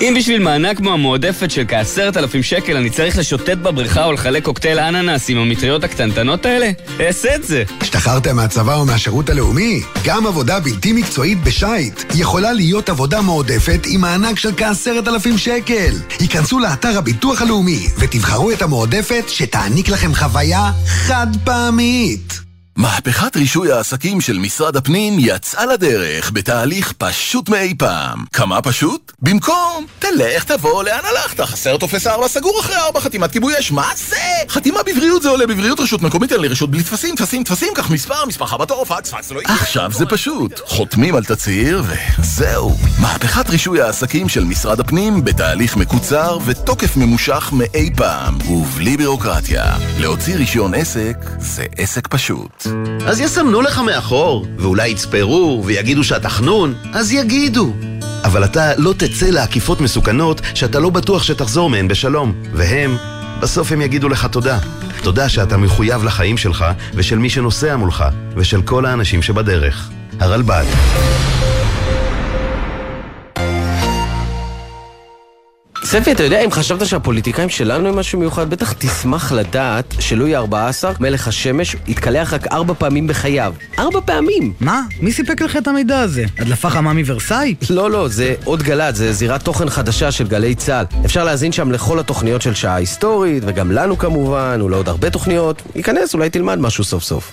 אם בשביל מענק כמו המועדפת של כעשרת אלפים שקל אני צריך לשוטט בבריכה או לחלק קוקטייל אננס עם המטריות הקטנטנות האלה, אעשה את זה. השתחררתם מהצבא או מהשירות הלאומי? גם עבודה בלתי מקצועית בשייט יכולה להיות עבודה מועדפת עם מענק של כעשרת אלפים שקל. היכנסו לאתר הביטוח הלאומי ותבחרו את המועדפת שתעניק לכם חוויה חד פעמית. מהפכת רישוי העסקים של משרד הפנים יצאה לדרך בתהליך פשוט מאי פעם. כמה פשוט? במקום, תלך תבוא לאן הלכת, חסר טופס 4 סגור אחרי 4 חתימת כיבוי אש, מה זה? חתימה בבריאות זה עולה בבריאות רשות מקומית אין לי רשות בלי טפסים, טפסים, טפסים, קח מספר, מספר בתור, פקס, פקס, לא... עכשיו זה פשוט, חותמים על תצהיר וזהו. מהפכת רישוי העסקים של משרד הפנים בתהליך מקוצר ותוקף ממושך מאי פעם, ובלי בירוקרטיה. להוציא רישיון עסק זה עסק פשוט. אז יסמנו לך מאחור, ואולי יצפרו ויגידו שאתה חנון, אז יגידו. אבל אתה לא תצא לעקיפות מסוכנות שאתה לא בטוח שתחזור מהן בשלום. והם, בסוף הם יגידו לך תודה. תודה שאתה מחויב לחיים שלך ושל מי שנוסע מולך, ושל כל האנשים שבדרך. הרלב"ד. ספי, אתה יודע, אם חשבת שהפוליטיקאים שלנו הם משהו מיוחד, בטח תשמח לדעת שלואי ה-14, מלך השמש, התקלח רק ארבע פעמים בחייו. ארבע פעמים! מה? מי סיפק לך את המידע הזה? הדלפה חמה מוורסאי? לא, לא, זה עוד גל"צ, זה זירת תוכן חדשה של גלי צה"ל. אפשר להאזין שם לכל התוכניות של שעה היסטורית, וגם לנו כמובן, ולעוד הרבה תוכניות. ייכנס, אולי תלמד משהו סוף סוף.